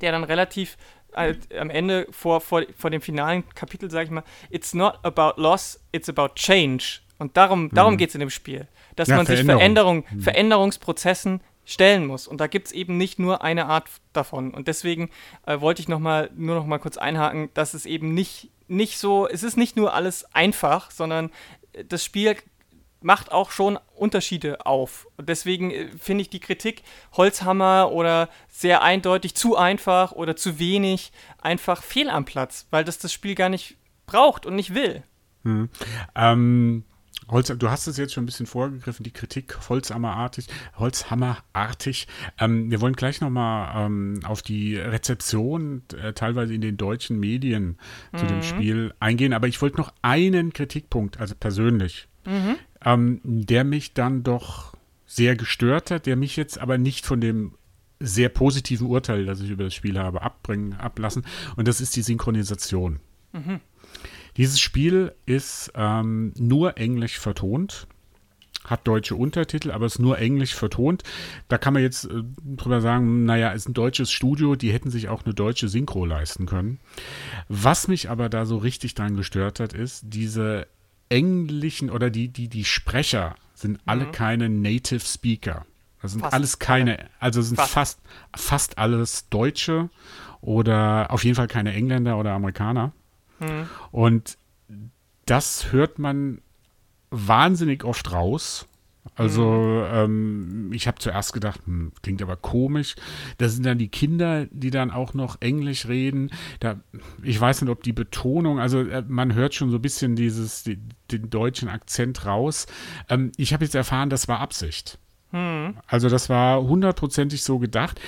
der dann relativ äh, am Ende vor, vor, vor dem finalen Kapitel, sage ich mal, it's not about loss, it's about change. Und darum, darum mhm. geht es in dem Spiel. Dass ja, man sich Veränderung, mhm. Veränderungsprozessen stellen muss. Und da gibt es eben nicht nur eine Art davon. Und deswegen äh, wollte ich noch mal, nur noch mal kurz einhaken, dass es eben nicht nicht so, es ist nicht nur alles einfach, sondern äh, das Spiel macht auch schon Unterschiede auf. Und deswegen äh, finde ich die Kritik Holzhammer oder sehr eindeutig zu einfach oder zu wenig einfach fehl am Platz, weil das das Spiel gar nicht braucht und nicht will. Hm. Ähm, Holz, du hast es jetzt schon ein bisschen vorgegriffen, die Kritik Holzhammerartig, Holzhammerartig. Ähm, wir wollen gleich nochmal ähm, auf die Rezeption äh, teilweise in den deutschen Medien mhm. zu dem mhm. Spiel eingehen, aber ich wollte noch einen Kritikpunkt, also persönlich, mhm. Ähm, der mich dann doch sehr gestört hat, der mich jetzt aber nicht von dem sehr positiven Urteil, das ich über das Spiel habe, abbringen, ablassen. Und das ist die Synchronisation. Mhm. Dieses Spiel ist ähm, nur englisch vertont hat deutsche Untertitel, aber ist nur englisch vertont. Da kann man jetzt äh, drüber sagen, naja, ist ein deutsches Studio, die hätten sich auch eine deutsche Synchro leisten können. Was mich aber da so richtig dran gestört hat, ist diese englischen oder die, die, die Sprecher sind alle mhm. keine Native Speaker. Das sind fast alles keine, also sind fast. fast. fast alles Deutsche oder auf jeden Fall keine Engländer oder Amerikaner. Mhm. Und das hört man wahnsinnig oft raus. Also mhm. ähm, ich habe zuerst gedacht, hm, klingt aber komisch. Da sind dann die Kinder, die dann auch noch Englisch reden. Da, ich weiß nicht, ob die Betonung, also äh, man hört schon so ein bisschen dieses, die, den deutschen Akzent raus. Ähm, ich habe jetzt erfahren, das war Absicht. Mhm. Also das war hundertprozentig so gedacht.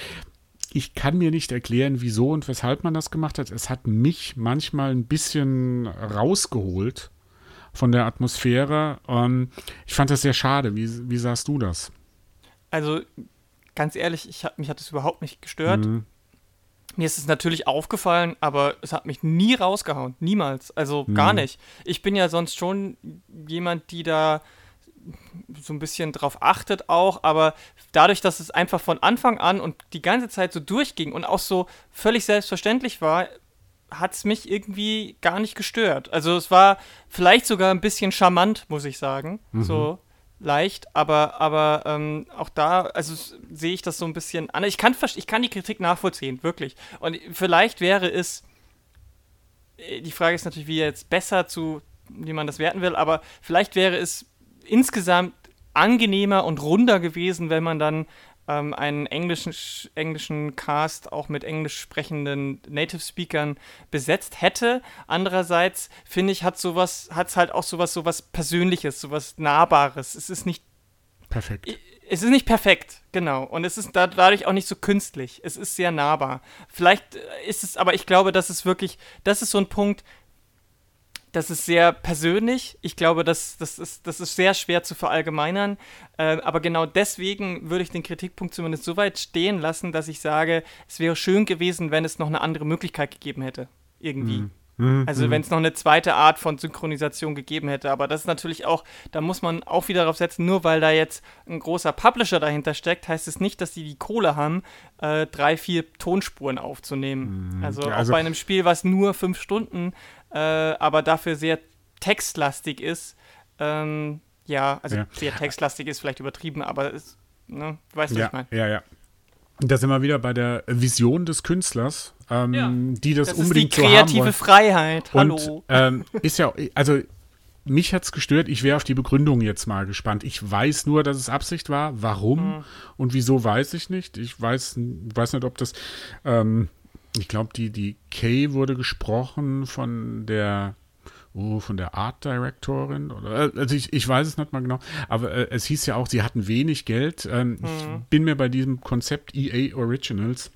Ich kann mir nicht erklären, wieso und weshalb man das gemacht hat. Es hat mich manchmal ein bisschen rausgeholt von der Atmosphäre. Ähm, ich fand das sehr schade. Wie, wie sahst du das? Also, ganz ehrlich, ich hab, mich hat es überhaupt nicht gestört. Mhm. Mir ist es natürlich aufgefallen, aber es hat mich nie rausgehauen. Niemals. Also mhm. gar nicht. Ich bin ja sonst schon jemand, die da so ein bisschen drauf achtet auch, aber dadurch, dass es einfach von Anfang an und die ganze Zeit so durchging und auch so völlig selbstverständlich war, hat es mich irgendwie gar nicht gestört. Also es war vielleicht sogar ein bisschen charmant, muss ich sagen. Mhm. So leicht, aber, aber ähm, auch da, also sehe ich das so ein bisschen an. Ich kann, ich kann die Kritik nachvollziehen, wirklich. Und vielleicht wäre es, äh, die Frage ist natürlich, wie jetzt besser zu, wie man das werten will, aber vielleicht wäre es insgesamt angenehmer und runder gewesen, wenn man dann ähm, einen englischen, englischen Cast auch mit englisch sprechenden Native Speakern besetzt hätte. Andererseits finde ich, hat sowas, hat es halt auch sowas, sowas Persönliches, sowas Nahbares. Es ist nicht perfekt. Es ist nicht perfekt, genau. Und es ist dadurch auch nicht so künstlich. Es ist sehr nahbar. Vielleicht ist es, aber ich glaube, das ist wirklich, das ist so ein Punkt, das ist sehr persönlich. Ich glaube, das, das, ist, das ist sehr schwer zu verallgemeinern. Äh, aber genau deswegen würde ich den Kritikpunkt zumindest so weit stehen lassen, dass ich sage, es wäre schön gewesen, wenn es noch eine andere Möglichkeit gegeben hätte. Irgendwie. Mhm. mhm also mhm. wenn es noch eine zweite Art von Synchronisation gegeben hätte. Aber das ist natürlich auch, da muss man auch wieder darauf setzen, nur weil da jetzt ein großer Publisher dahinter steckt, heißt es nicht, dass die die Kohle haben, äh, drei, vier Tonspuren aufzunehmen. Mhm. Also, ja, also auch bei einem Spiel, was nur fünf Stunden äh, aber dafür sehr textlastig ist. Ähm, ja, also ja. sehr textlastig ist vielleicht übertrieben, aber es, ne, du weißt, was ja, ich meine. Ja, ja. Da sind wir wieder bei der Vision des Künstlers, ähm, ja. die das, das unbedingt so haben wollen. kreative Freiheit, hallo. Und, ähm, ist ja, also mich hat es gestört. Ich wäre auf die Begründung jetzt mal gespannt. Ich weiß nur, dass es Absicht war. Warum mhm. und wieso weiß ich nicht. Ich weiß, weiß nicht, ob das ähm, ich glaube, die, die Kay wurde gesprochen von der oh, von der Art Directorin oder also ich, ich weiß es nicht mal genau, aber äh, es hieß ja auch, sie hatten wenig Geld. Ähm, mhm. Ich bin mir bei diesem Konzept EA Originals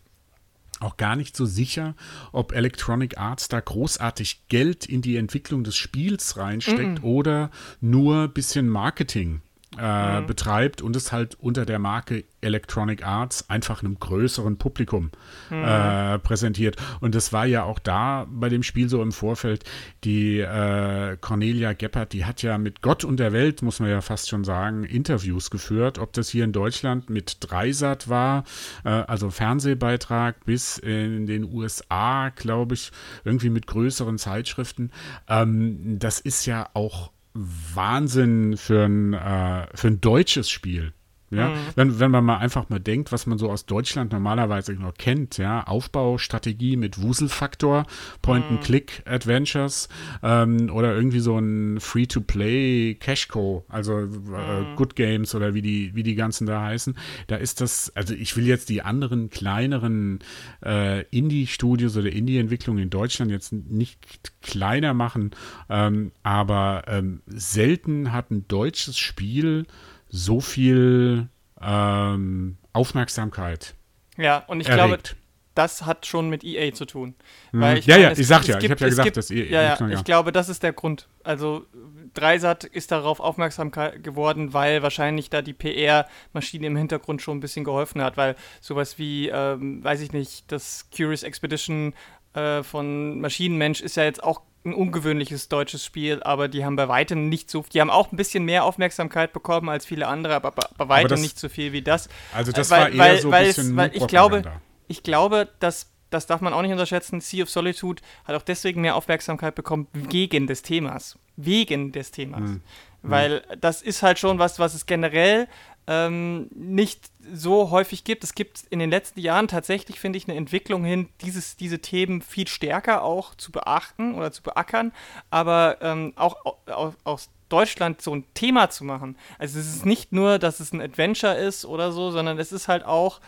auch gar nicht so sicher, ob Electronic Arts da großartig Geld in die Entwicklung des Spiels reinsteckt mhm. oder nur ein bisschen Marketing äh, mhm. betreibt und es halt unter der Marke Electronic Arts einfach einem größeren Publikum mhm. äh, präsentiert. Und das war ja auch da bei dem Spiel so im Vorfeld. Die äh, Cornelia Geppert, die hat ja mit Gott und der Welt, muss man ja fast schon sagen, Interviews geführt. Ob das hier in Deutschland mit Dreisat war, äh, also Fernsehbeitrag, bis in den USA, glaube ich, irgendwie mit größeren Zeitschriften. Ähm, das ist ja auch Wahnsinn für ein, äh, für ein deutsches Spiel. Ja, mhm. wenn, wenn man mal einfach mal denkt, was man so aus Deutschland normalerweise noch kennt, ja, Aufbaustrategie mit Wuselfaktor, Point-and-Click-Adventures ähm, oder irgendwie so ein Free-to-Play Cashco, also äh, mhm. Good Games oder wie die, wie die ganzen da heißen, da ist das, also ich will jetzt die anderen kleineren äh, Indie-Studios oder Indie-Entwicklungen in Deutschland jetzt nicht kleiner machen, ähm, aber ähm, selten hat ein deutsches Spiel so viel ähm, Aufmerksamkeit. Ja, und ich erregt. glaube, das hat schon mit EA zu tun. Mhm. Ja, meine, ja, ich sag ja, gibt, ich habe ja gesagt, gibt, dass EA. Ja, ja, ich glaube, das ist der Grund. Also Dreisat ist darauf aufmerksam geworden, weil wahrscheinlich da die PR-Maschine im Hintergrund schon ein bisschen geholfen hat, weil sowas wie, ähm, weiß ich nicht, das Curious Expedition äh, von Maschinenmensch ist ja jetzt auch ein ungewöhnliches deutsches Spiel, aber die haben bei weitem nicht so, die haben auch ein bisschen mehr Aufmerksamkeit bekommen als viele andere, aber bei, weitem das, nicht so viel wie das. Also das weil, war eher weil, so ein bisschen es, weil ich glaube, ich glaube, dass das darf man auch nicht unterschätzen. Sea of Solitude hat auch deswegen mehr Aufmerksamkeit bekommen gegen des Themas wegen des Themas. Mhm. Weil das ist halt schon was, was es generell ähm, nicht so häufig gibt. Es gibt in den letzten Jahren tatsächlich, finde ich, eine Entwicklung hin, dieses, diese Themen viel stärker auch zu beachten oder zu beackern, aber ähm, auch aus Deutschland so ein Thema zu machen. Also es ist nicht nur, dass es ein Adventure ist oder so, sondern es ist halt auch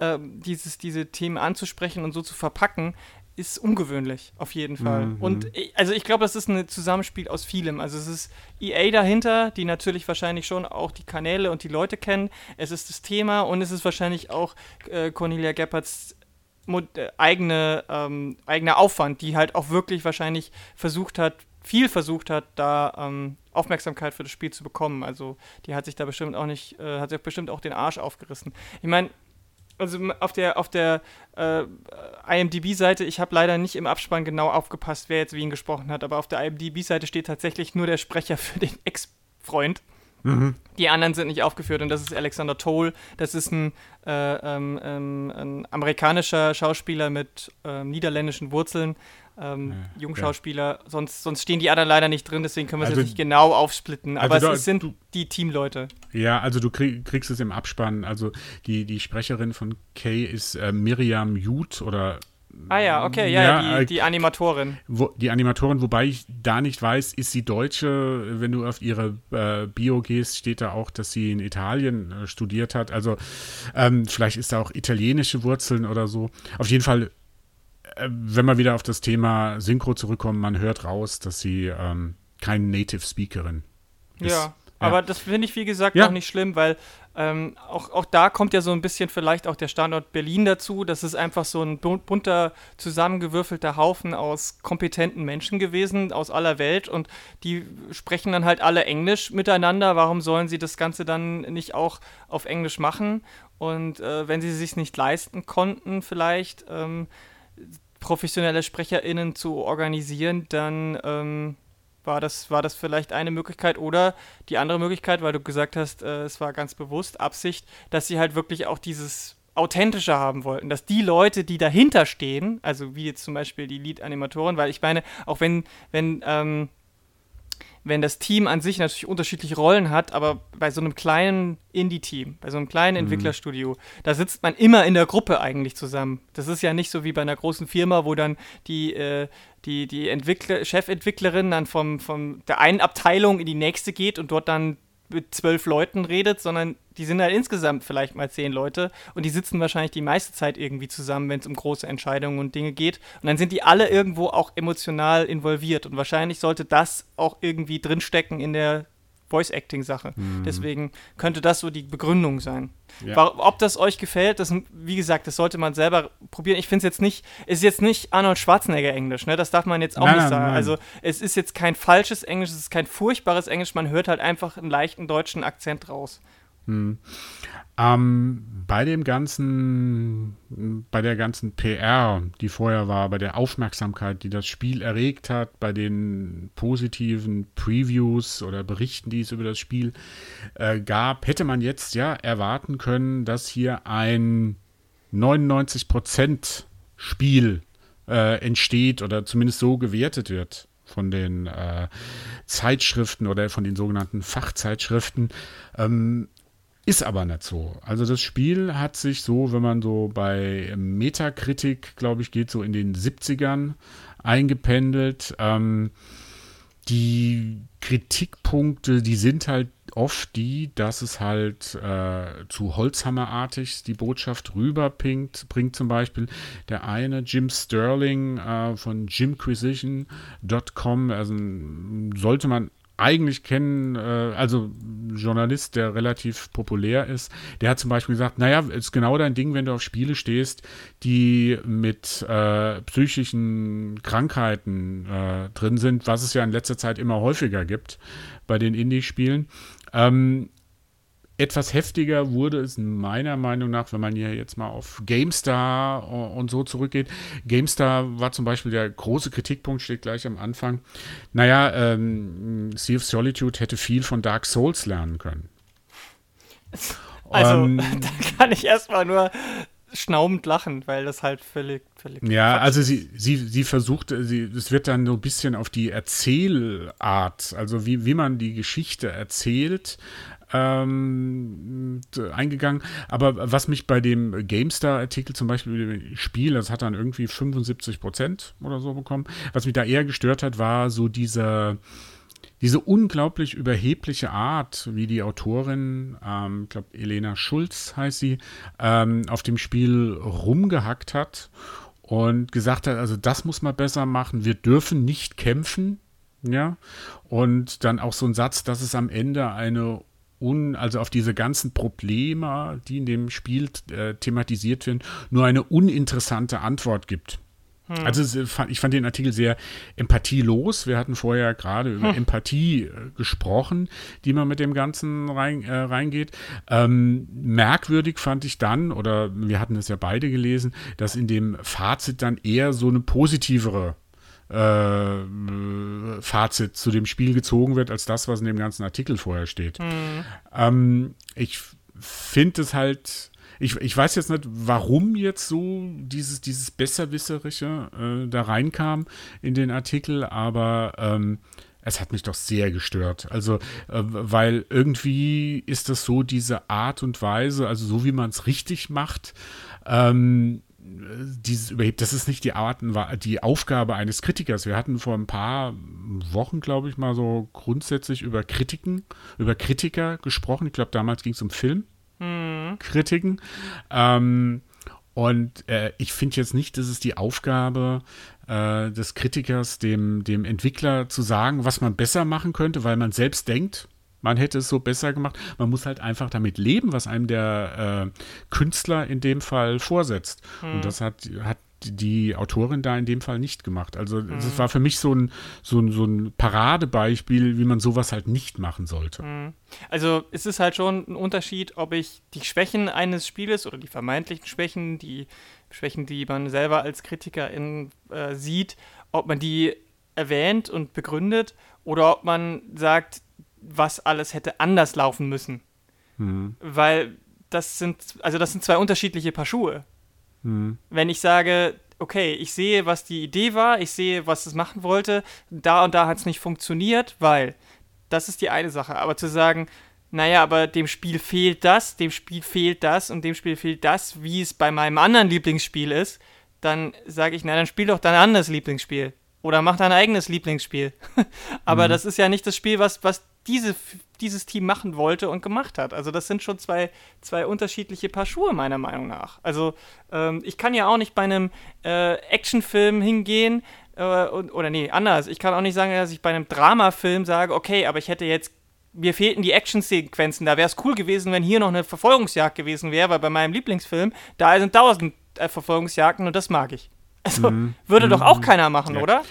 ähm, dieses, diese Themen anzusprechen und so zu verpacken, ist ungewöhnlich, auf jeden Fall. Mhm. Und ich, also ich glaube, das ist ein Zusammenspiel aus vielem. Also es ist EA dahinter, die natürlich wahrscheinlich schon auch die Kanäle und die Leute kennen. Es ist das Thema und es ist wahrscheinlich auch äh, Cornelia Gepperds äh, eigene, ähm, eigener Aufwand, die halt auch wirklich wahrscheinlich versucht hat, viel versucht hat, da ähm, Aufmerksamkeit für das Spiel zu bekommen. Also die hat sich da bestimmt auch nicht, äh, hat sich bestimmt auch den Arsch aufgerissen. Ich meine, also auf der, auf der äh, IMDb-Seite, ich habe leider nicht im Abspann genau aufgepasst, wer jetzt wen gesprochen hat, aber auf der IMDb-Seite steht tatsächlich nur der Sprecher für den Ex-Freund. Mhm. Die anderen sind nicht aufgeführt und das ist Alexander Toll. Das ist ein, äh, ähm, ähm, ein amerikanischer Schauspieler mit äh, niederländischen Wurzeln, ähm, ja, Jungschauspieler. Ja. Sonst, sonst stehen die anderen leider nicht drin, deswegen können wir es also, nicht genau aufsplitten. Aber also es, es, sind du, die Teamleute. Ja, also du krieg, kriegst es im Abspann. Also die, die Sprecherin von Kay ist äh, Miriam Jud oder Ah ja, okay, ja, ja die, die, Animatorin. Wo, die Animatorin, wobei ich da nicht weiß, ist sie Deutsche. Wenn du auf ihre äh, Bio gehst, steht da auch, dass sie in Italien äh, studiert hat. Also ähm, vielleicht ist da auch italienische Wurzeln oder so. Auf jeden Fall äh, wenn wir wieder auf das Thema Synchro zurückkommen, man hört raus, dass sie ähm, keine Native Speakerin ist. Ja, aber das finde ich, wie gesagt, ja. auch nicht schlimm, weil ähm, auch, auch da kommt ja so ein bisschen vielleicht auch der Standort Berlin dazu. Das ist einfach so ein bunter, zusammengewürfelter Haufen aus kompetenten Menschen gewesen, aus aller Welt. Und die sprechen dann halt alle Englisch miteinander. Warum sollen sie das Ganze dann nicht auch auf Englisch machen? Und äh, wenn sie es sich nicht leisten konnten, vielleicht. Ähm, professionelle SprecherInnen zu organisieren, dann ähm, war, das, war das vielleicht eine Möglichkeit. Oder die andere Möglichkeit, weil du gesagt hast, äh, es war ganz bewusst Absicht, dass sie halt wirklich auch dieses authentischer haben wollten, dass die Leute, die dahinter stehen, also wie jetzt zum Beispiel die Lead-Animatoren, weil ich meine, auch wenn, wenn ähm, wenn das Team an sich natürlich unterschiedliche Rollen hat, aber bei so einem kleinen Indie-Team, bei so einem kleinen mhm. Entwicklerstudio, da sitzt man immer in der Gruppe eigentlich zusammen. Das ist ja nicht so wie bei einer großen Firma, wo dann die, äh, die, die Entwickler, Chefentwicklerin dann vom, vom der einen Abteilung in die nächste geht und dort dann mit zwölf Leuten redet, sondern die sind halt insgesamt vielleicht mal zehn Leute und die sitzen wahrscheinlich die meiste Zeit irgendwie zusammen, wenn es um große Entscheidungen und Dinge geht. Und dann sind die alle irgendwo auch emotional involviert und wahrscheinlich sollte das auch irgendwie drinstecken in der Voice-Acting-Sache. Mhm. Deswegen könnte das so die Begründung sein. Ja. Ob das euch gefällt, das, wie gesagt, das sollte man selber probieren. Ich finde es jetzt nicht, es ist jetzt nicht Arnold Schwarzenegger Englisch, ne? Das darf man jetzt auch nein, nicht sagen. Nein. Also es ist jetzt kein falsches Englisch, es ist kein furchtbares Englisch, man hört halt einfach einen leichten deutschen Akzent raus. Hm. Ähm, bei dem ganzen, bei der ganzen PR, die vorher war, bei der Aufmerksamkeit, die das Spiel erregt hat, bei den positiven Previews oder Berichten, die es über das Spiel äh, gab, hätte man jetzt ja erwarten können, dass hier ein 99% Spiel äh, entsteht oder zumindest so gewertet wird von den äh, Zeitschriften oder von den sogenannten Fachzeitschriften. Ähm, ist aber nicht so. Also das Spiel hat sich so, wenn man so bei Metakritik, glaube ich, geht so in den 70ern eingependelt. Ähm, die Kritikpunkte, die sind halt oft die, dass es halt äh, zu Holzhammerartig die Botschaft rüberbringt. Bringt zum Beispiel der eine Jim Sterling äh, von jimquisition.com. Also sollte man eigentlich kennen, äh, also Journalist, der relativ populär ist, der hat zum Beispiel gesagt, naja, ist genau dein Ding, wenn du auf Spiele stehst, die mit äh, psychischen Krankheiten äh, drin sind, was es ja in letzter Zeit immer häufiger gibt bei den Indie-Spielen. Ähm, etwas heftiger wurde es meiner Meinung nach, wenn man hier jetzt mal auf GameStar und so zurückgeht. GameStar war zum Beispiel der große Kritikpunkt, steht gleich am Anfang. Naja, ähm, Sea of Solitude hätte viel von Dark Souls lernen können. Also, ähm, da kann ich erstmal nur schnaubend lachen, weil das halt völlig, völlig. Ja, also sie, sie, sie versucht, sie, es wird dann so ein bisschen auf die Erzählart, also wie, wie man die Geschichte erzählt, ähm, eingegangen. Aber was mich bei dem GameStar-Artikel zum Beispiel Spiel, das hat dann irgendwie 75 Prozent oder so bekommen, was mich da eher gestört hat, war so dieser diese unglaublich überhebliche Art, wie die Autorin, ähm, ich glaube Elena Schulz heißt sie, ähm, auf dem Spiel rumgehackt hat und gesagt hat, also das muss man besser machen, wir dürfen nicht kämpfen, ja, und dann auch so ein Satz, dass es am Ende eine un, also auf diese ganzen Probleme, die in dem Spiel äh, thematisiert werden, nur eine uninteressante Antwort gibt. Hm. Also ich fand den Artikel sehr empathielos. Wir hatten vorher gerade über hm. Empathie äh, gesprochen, die man mit dem Ganzen rein, äh, reingeht. Ähm, merkwürdig fand ich dann, oder wir hatten es ja beide gelesen, dass in dem Fazit dann eher so eine positivere äh, Fazit zu dem Spiel gezogen wird, als das, was in dem ganzen Artikel vorher steht. Hm. Ähm, ich finde es halt ich, ich weiß jetzt nicht, warum jetzt so dieses, dieses Besserwisserische äh, da reinkam in den Artikel, aber ähm, es hat mich doch sehr gestört. Also, äh, weil irgendwie ist das so diese Art und Weise, also so wie man es richtig macht, ähm, dieses überhebt, das ist nicht die Art, die Aufgabe eines Kritikers. Wir hatten vor ein paar Wochen, glaube ich, mal so grundsätzlich über Kritiken, über Kritiker gesprochen. Ich glaube, damals ging es um Film mhm. Kritiken. Ähm, und äh, ich finde jetzt nicht, dass es die Aufgabe äh, des Kritikers, dem, dem Entwickler zu sagen, was man besser machen könnte, weil man selbst denkt, man hätte es so besser gemacht. Man muss halt einfach damit leben, was einem der äh, Künstler in dem Fall vorsetzt. Mhm. Und das hat, hat die Autorin da in dem Fall nicht gemacht. Also mhm. das war für mich so ein, so, ein, so ein Paradebeispiel, wie man sowas halt nicht machen sollte. Mhm. Also es ist halt schon ein Unterschied, ob ich die Schwächen eines Spieles oder die vermeintlichen Schwächen, die Schwächen, die man selber als Kritikerin äh, sieht, ob man die erwähnt und begründet oder ob man sagt, was alles hätte anders laufen müssen. Mhm. Weil das sind, also das sind zwei unterschiedliche Paar Schuhe. Mhm. Wenn ich sage, okay, ich sehe, was die Idee war, ich sehe, was es machen wollte, da und da hat es nicht funktioniert, weil das ist die eine Sache. Aber zu sagen, naja, aber dem Spiel fehlt das, dem Spiel fehlt das und dem Spiel fehlt das, wie es bei meinem anderen Lieblingsspiel ist, dann sage ich, na, dann spiel doch dein anderes Lieblingsspiel. Oder mach dein eigenes Lieblingsspiel. aber mhm. das ist ja nicht das Spiel, was, was diese, dieses Team machen wollte und gemacht hat. Also das sind schon zwei, zwei unterschiedliche Paar Schuhe, meiner Meinung nach. Also ähm, ich kann ja auch nicht bei einem äh, Actionfilm hingehen, äh, und, oder nee, anders. Ich kann auch nicht sagen, dass ich bei einem Dramafilm sage, okay, aber ich hätte jetzt mir fehlten die Actionsequenzen. Da wäre es cool gewesen, wenn hier noch eine Verfolgungsjagd gewesen wäre, weil bei meinem Lieblingsfilm, da sind tausend äh, Verfolgungsjagden und das mag ich. Also mhm. würde mhm. doch auch keiner machen, ja. oder?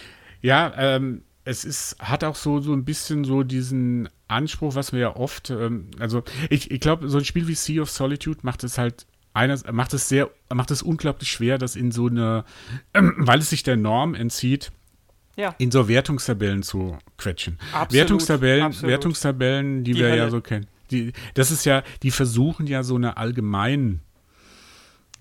Ja, ähm, es ist, hat auch so, so ein bisschen so diesen Anspruch, was wir ja oft, ähm, also ich, ich glaube, so ein Spiel wie Sea of Solitude macht es halt eines, macht es sehr, macht es unglaublich schwer, das in so eine, äh, weil es sich der Norm entzieht, ja. in so Wertungstabellen zu quetschen. Absolut, Wertungstabellen, absolut. Wertungstabellen, die, die wir Hölle. ja so kennen. Die, das ist ja, die versuchen ja so eine allgemein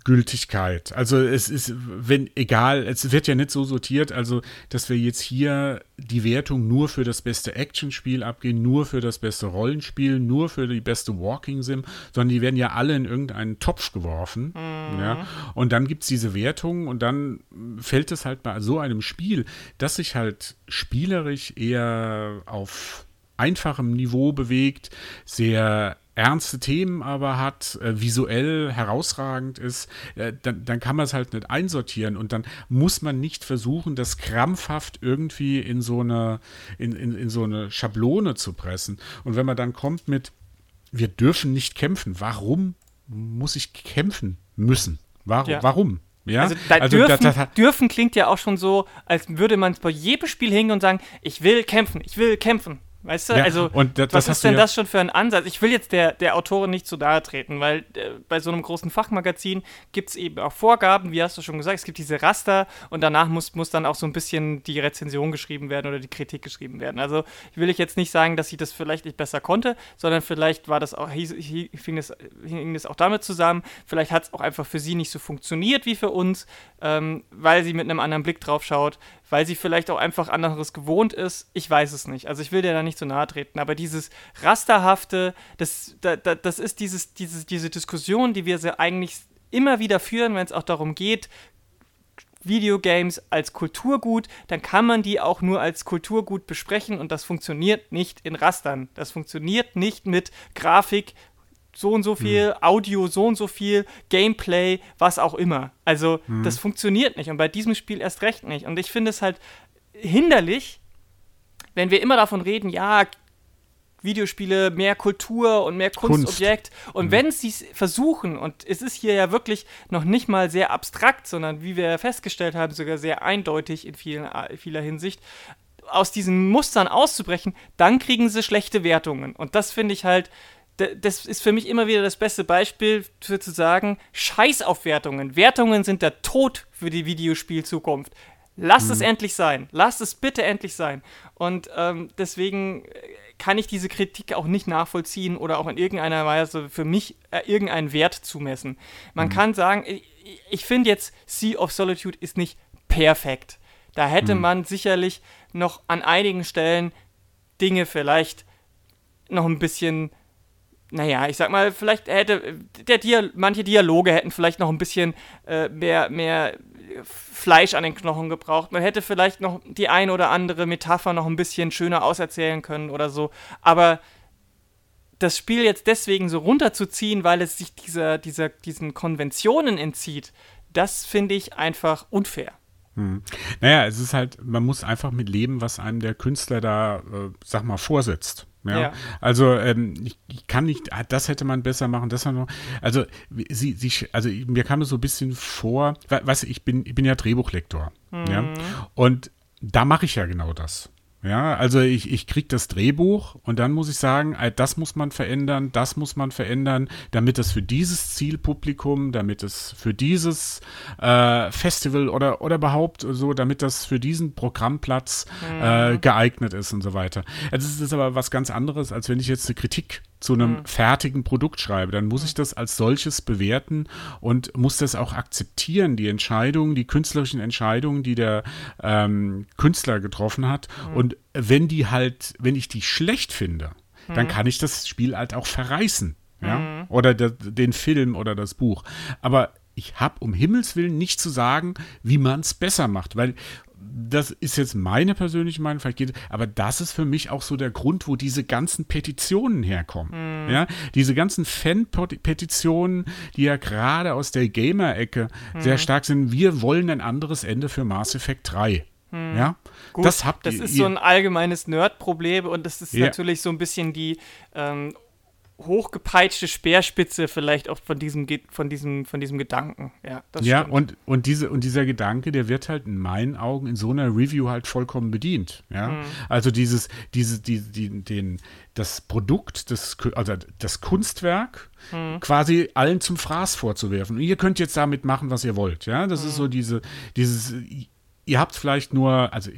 Gültigkeit. Also es ist, wenn, egal, es wird ja nicht so sortiert, also dass wir jetzt hier die Wertung nur für das beste Actionspiel abgehen, nur für das beste Rollenspiel, nur für die beste Walking Sim, sondern die werden ja alle in irgendeinen Topf geworfen. Mhm. Ja, und dann gibt es diese Wertung und dann fällt es halt bei so einem Spiel, das sich halt spielerisch eher auf einfachem Niveau bewegt, sehr ernste Themen aber hat, äh, visuell herausragend ist, äh, dann, dann kann man es halt nicht einsortieren und dann muss man nicht versuchen, das krampfhaft irgendwie in so eine, in, in, in so eine Schablone zu pressen. Und wenn man dann kommt mit, wir dürfen nicht kämpfen, warum muss ich kämpfen müssen? Warum? Ja. warum? Ja? Also, da also dürfen, das, das dürfen klingt ja auch schon so, als würde man bei jedem Spiel hingehen und sagen, ich will kämpfen, ich will kämpfen. Weißt du, ja, also das, was ist denn ja das schon für ein Ansatz? Ich will jetzt der, der Autorin nicht zu nahe treten, weil äh, bei so einem großen Fachmagazin gibt es eben auch Vorgaben, wie hast du schon gesagt, es gibt diese Raster und danach muss, muss dann auch so ein bisschen die Rezension geschrieben werden oder die Kritik geschrieben werden. Also will ich jetzt nicht sagen, dass sie das vielleicht nicht besser konnte, sondern vielleicht war das auch, hing es, hing es auch damit zusammen, vielleicht hat es auch einfach für sie nicht so funktioniert wie für uns, ähm, weil sie mit einem anderen Blick drauf schaut weil sie vielleicht auch einfach anderes gewohnt ist. Ich weiß es nicht. Also ich will dir da nicht zu nahe treten, aber dieses rasterhafte, das, das, das ist dieses, dieses, diese Diskussion, die wir eigentlich immer wieder führen, wenn es auch darum geht, Videogames als Kulturgut, dann kann man die auch nur als Kulturgut besprechen und das funktioniert nicht in Rastern. Das funktioniert nicht mit Grafik so und so viel, hm. Audio so und so viel, Gameplay, was auch immer. Also hm. das funktioniert nicht und bei diesem Spiel erst recht nicht. Und ich finde es halt hinderlich, wenn wir immer davon reden, ja, Videospiele mehr Kultur und mehr Kunstobjekt. Kunst. Und mhm. wenn sie es versuchen, und es ist hier ja wirklich noch nicht mal sehr abstrakt, sondern wie wir festgestellt haben, sogar sehr eindeutig in vielen, äh, vieler Hinsicht, aus diesen Mustern auszubrechen, dann kriegen sie schlechte Wertungen. Und das finde ich halt das ist für mich immer wieder das beste Beispiel für zu sagen, Scheiß auf Wertungen. Wertungen sind der Tod für die Videospielzukunft. Lass mhm. es endlich sein. Lass es bitte endlich sein. Und ähm, deswegen kann ich diese Kritik auch nicht nachvollziehen oder auch in irgendeiner Weise für mich äh, irgendeinen Wert zumessen. Man mhm. kann sagen, ich, ich finde jetzt Sea of Solitude ist nicht perfekt. Da hätte mhm. man sicherlich noch an einigen Stellen Dinge vielleicht noch ein bisschen naja, ich sag mal, vielleicht hätte der Dia manche Dialoge hätten vielleicht noch ein bisschen äh, mehr, mehr Fleisch an den Knochen gebraucht. Man hätte vielleicht noch die ein oder andere Metapher noch ein bisschen schöner auserzählen können oder so. Aber das Spiel jetzt deswegen so runterzuziehen, weil es sich dieser, dieser, diesen Konventionen entzieht, das finde ich einfach unfair. Hm. Naja, es ist halt, man muss einfach mit leben, was einem der Künstler da, äh, sag mal, vorsetzt. Ja, ja. also ähm, ich, ich, kann nicht, ah, das hätte man besser machen, das noch. Also sie, sie, also mir kam es so ein bisschen vor, du, ich bin, ich bin ja Drehbuchlektor, mhm. ja, und da mache ich ja genau das. Ja, also ich, ich kriege das Drehbuch und dann muss ich sagen, das muss man verändern, das muss man verändern, damit es für dieses Zielpublikum, damit es für dieses äh, Festival oder, oder überhaupt so, damit das für diesen Programmplatz äh, mhm. geeignet ist und so weiter. Also es ist aber was ganz anderes, als wenn ich jetzt eine Kritik zu einem mhm. fertigen Produkt schreibe, dann muss ich das als solches bewerten und muss das auch akzeptieren, die Entscheidungen, die künstlerischen Entscheidungen, die der ähm, Künstler getroffen hat. Mhm. Und wenn die halt, wenn ich die schlecht finde, mhm. dann kann ich das Spiel halt auch verreißen. Ja? Mhm. Oder de, den Film oder das Buch. Aber ich habe um Himmels Willen nicht zu sagen, wie man es besser macht, weil das ist jetzt meine persönliche Meinung, vielleicht geht, aber das ist für mich auch so der Grund, wo diese ganzen Petitionen herkommen. Mhm. Ja, diese ganzen Fan-Petitionen, die ja gerade aus der Gamer-Ecke mhm. sehr stark sind. Wir wollen ein anderes Ende für Mass Effect 3. Mhm. Ja, Gut, das habt Das ist ihr, so ein allgemeines Nerd-Problem und das ist ja. natürlich so ein bisschen die ähm, hochgepeitschte Speerspitze vielleicht auch von diesem, von diesem, von diesem Gedanken. Ja, ja und, und, diese, und dieser Gedanke, der wird halt in meinen Augen in so einer Review halt vollkommen bedient. Ja? Mhm. Also dieses, diese, die, die, den, das Produkt, das, also das Kunstwerk mhm. quasi allen zum Fraß vorzuwerfen. Und ihr könnt jetzt damit machen, was ihr wollt. Ja, das mhm. ist so diese, dieses ihr habt vielleicht nur, also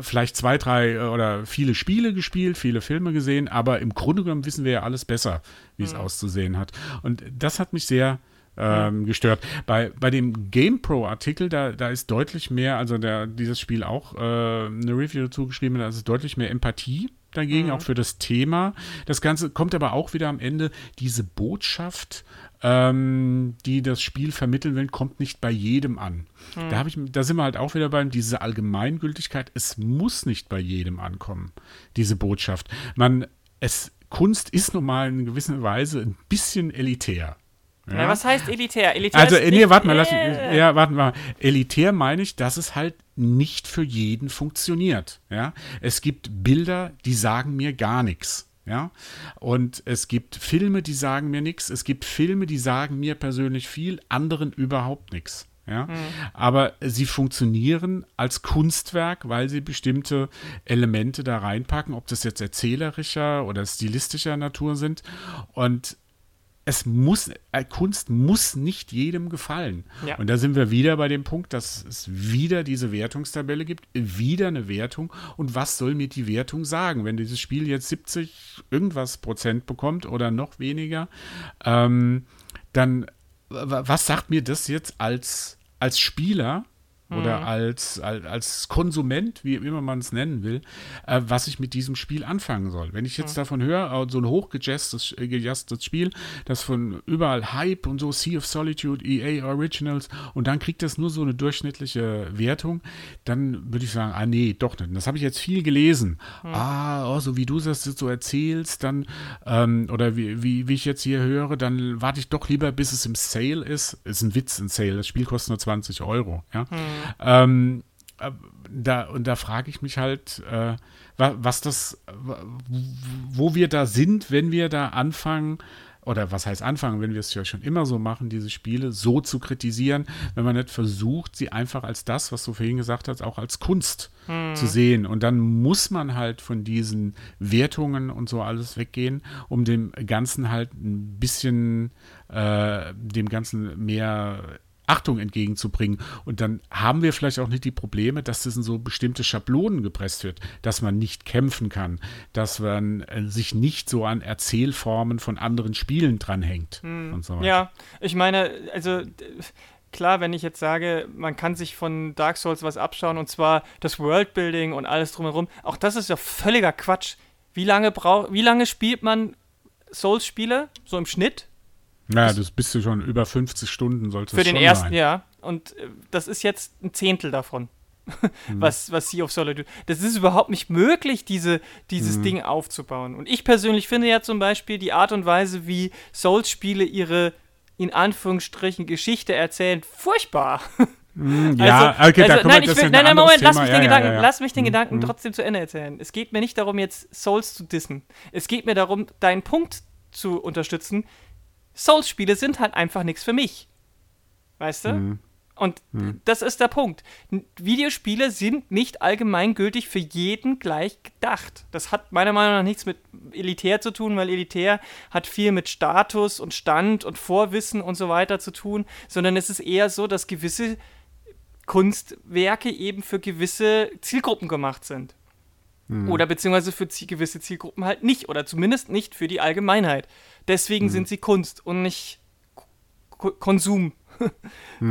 vielleicht zwei, drei äh, oder viele Spiele gespielt, viele Filme gesehen, aber im Grunde genommen wissen wir ja alles besser, wie es mhm. auszusehen hat. Und das hat mich sehr ähm, gestört. Bei, bei dem GamePro-Artikel, da, da ist deutlich mehr, also der, dieses Spiel auch äh, eine Review dazu geschrieben, da ist deutlich mehr Empathie dagegen, mhm. auch für das Thema. Das Ganze kommt aber auch wieder am Ende, diese Botschaft ähm, die das Spiel vermitteln will, kommt nicht bei jedem an. Hm. Da, ich, da sind wir halt auch wieder beim, diese Allgemeingültigkeit, es muss nicht bei jedem ankommen, diese Botschaft. Man, es, Kunst ist nun mal in gewisser Weise ein bisschen elitär. Ja? ja was heißt elitär? elitär also, nee, warte mal, lass, ja, warte mal. Elitär meine ich, dass es halt nicht für jeden funktioniert. Ja? Es gibt Bilder, die sagen mir gar nichts. Ja, und es gibt Filme, die sagen mir nichts. Es gibt Filme, die sagen mir persönlich viel, anderen überhaupt nichts. Ja? Mhm. Aber sie funktionieren als Kunstwerk, weil sie bestimmte Elemente da reinpacken, ob das jetzt erzählerischer oder stilistischer Natur sind. Und es muss, äh, Kunst muss nicht jedem gefallen. Ja. Und da sind wir wieder bei dem Punkt, dass es wieder diese Wertungstabelle gibt, wieder eine Wertung. Und was soll mir die Wertung sagen? Wenn dieses Spiel jetzt 70 irgendwas Prozent bekommt oder noch weniger, ähm, dann was sagt mir das jetzt als, als Spieler? Oder mhm. als, als, als Konsument, wie immer man es nennen will, äh, was ich mit diesem Spiel anfangen soll. Wenn ich jetzt mhm. davon höre, äh, so ein hochgejazztes äh, Spiel, das von überall Hype und so, Sea of Solitude, EA Originals und dann kriegt das nur so eine durchschnittliche Wertung, dann würde ich sagen, ah nee, doch nicht. Das habe ich jetzt viel gelesen. Mhm. Ah, oh, so wie du das so erzählst, dann, ähm, oder wie, wie, wie ich jetzt hier höre, dann warte ich doch lieber, bis es im Sale ist. Ist ein Witz, ein Sale. Das Spiel kostet nur 20 Euro, ja. Mhm. Ähm, äh, da, und da frage ich mich halt, äh, was das, wo wir da sind, wenn wir da anfangen, oder was heißt anfangen, wenn wir es ja schon immer so machen, diese Spiele so zu kritisieren, wenn man nicht versucht, sie einfach als das, was du vorhin gesagt hast, auch als Kunst hm. zu sehen. Und dann muss man halt von diesen Wertungen und so alles weggehen, um dem Ganzen halt ein bisschen, äh, dem Ganzen mehr Achtung entgegenzubringen. Und dann haben wir vielleicht auch nicht die Probleme, dass das in so bestimmte Schablonen gepresst wird, dass man nicht kämpfen kann, dass man äh, sich nicht so an Erzählformen von anderen Spielen dranhängt hm. und so. Ja, ich meine, also klar, wenn ich jetzt sage, man kann sich von Dark Souls was abschauen und zwar das Worldbuilding und alles drumherum, auch das ist ja völliger Quatsch. Wie lange braucht, wie lange spielt man Souls-Spiele so im Schnitt? Naja, das bist du schon über 50 Stunden, sollte Für den ersten, sein. ja. Und äh, das ist jetzt ein Zehntel davon. Mhm. was, was Sea of Solitude. Das ist überhaupt nicht möglich, diese, dieses mhm. Ding aufzubauen. Und ich persönlich finde ja zum Beispiel die Art und Weise, wie Souls-Spiele ihre in Anführungsstrichen Geschichte erzählen, furchtbar. Ja, also, okay, also, nein, ich will, nein, nein, Moment, lass mich, den ja, Gedanken, ja, ja. lass mich den. Gedanken mhm. trotzdem zu Ende erzählen. Es geht mir nicht darum, jetzt Souls zu dissen. Es geht mir darum, deinen Punkt zu unterstützen, Souls-Spiele sind halt einfach nichts für mich. Weißt du? Mhm. Und mhm. das ist der Punkt. Videospiele sind nicht allgemeingültig für jeden gleich gedacht. Das hat meiner Meinung nach nichts mit Elitär zu tun, weil Elitär hat viel mit Status und Stand und Vorwissen und so weiter zu tun, sondern es ist eher so, dass gewisse Kunstwerke eben für gewisse Zielgruppen gemacht sind. Mhm. Oder beziehungsweise für gewisse Zielgruppen halt nicht. Oder zumindest nicht für die Allgemeinheit. Deswegen mhm. sind sie Kunst und nicht K Konsum.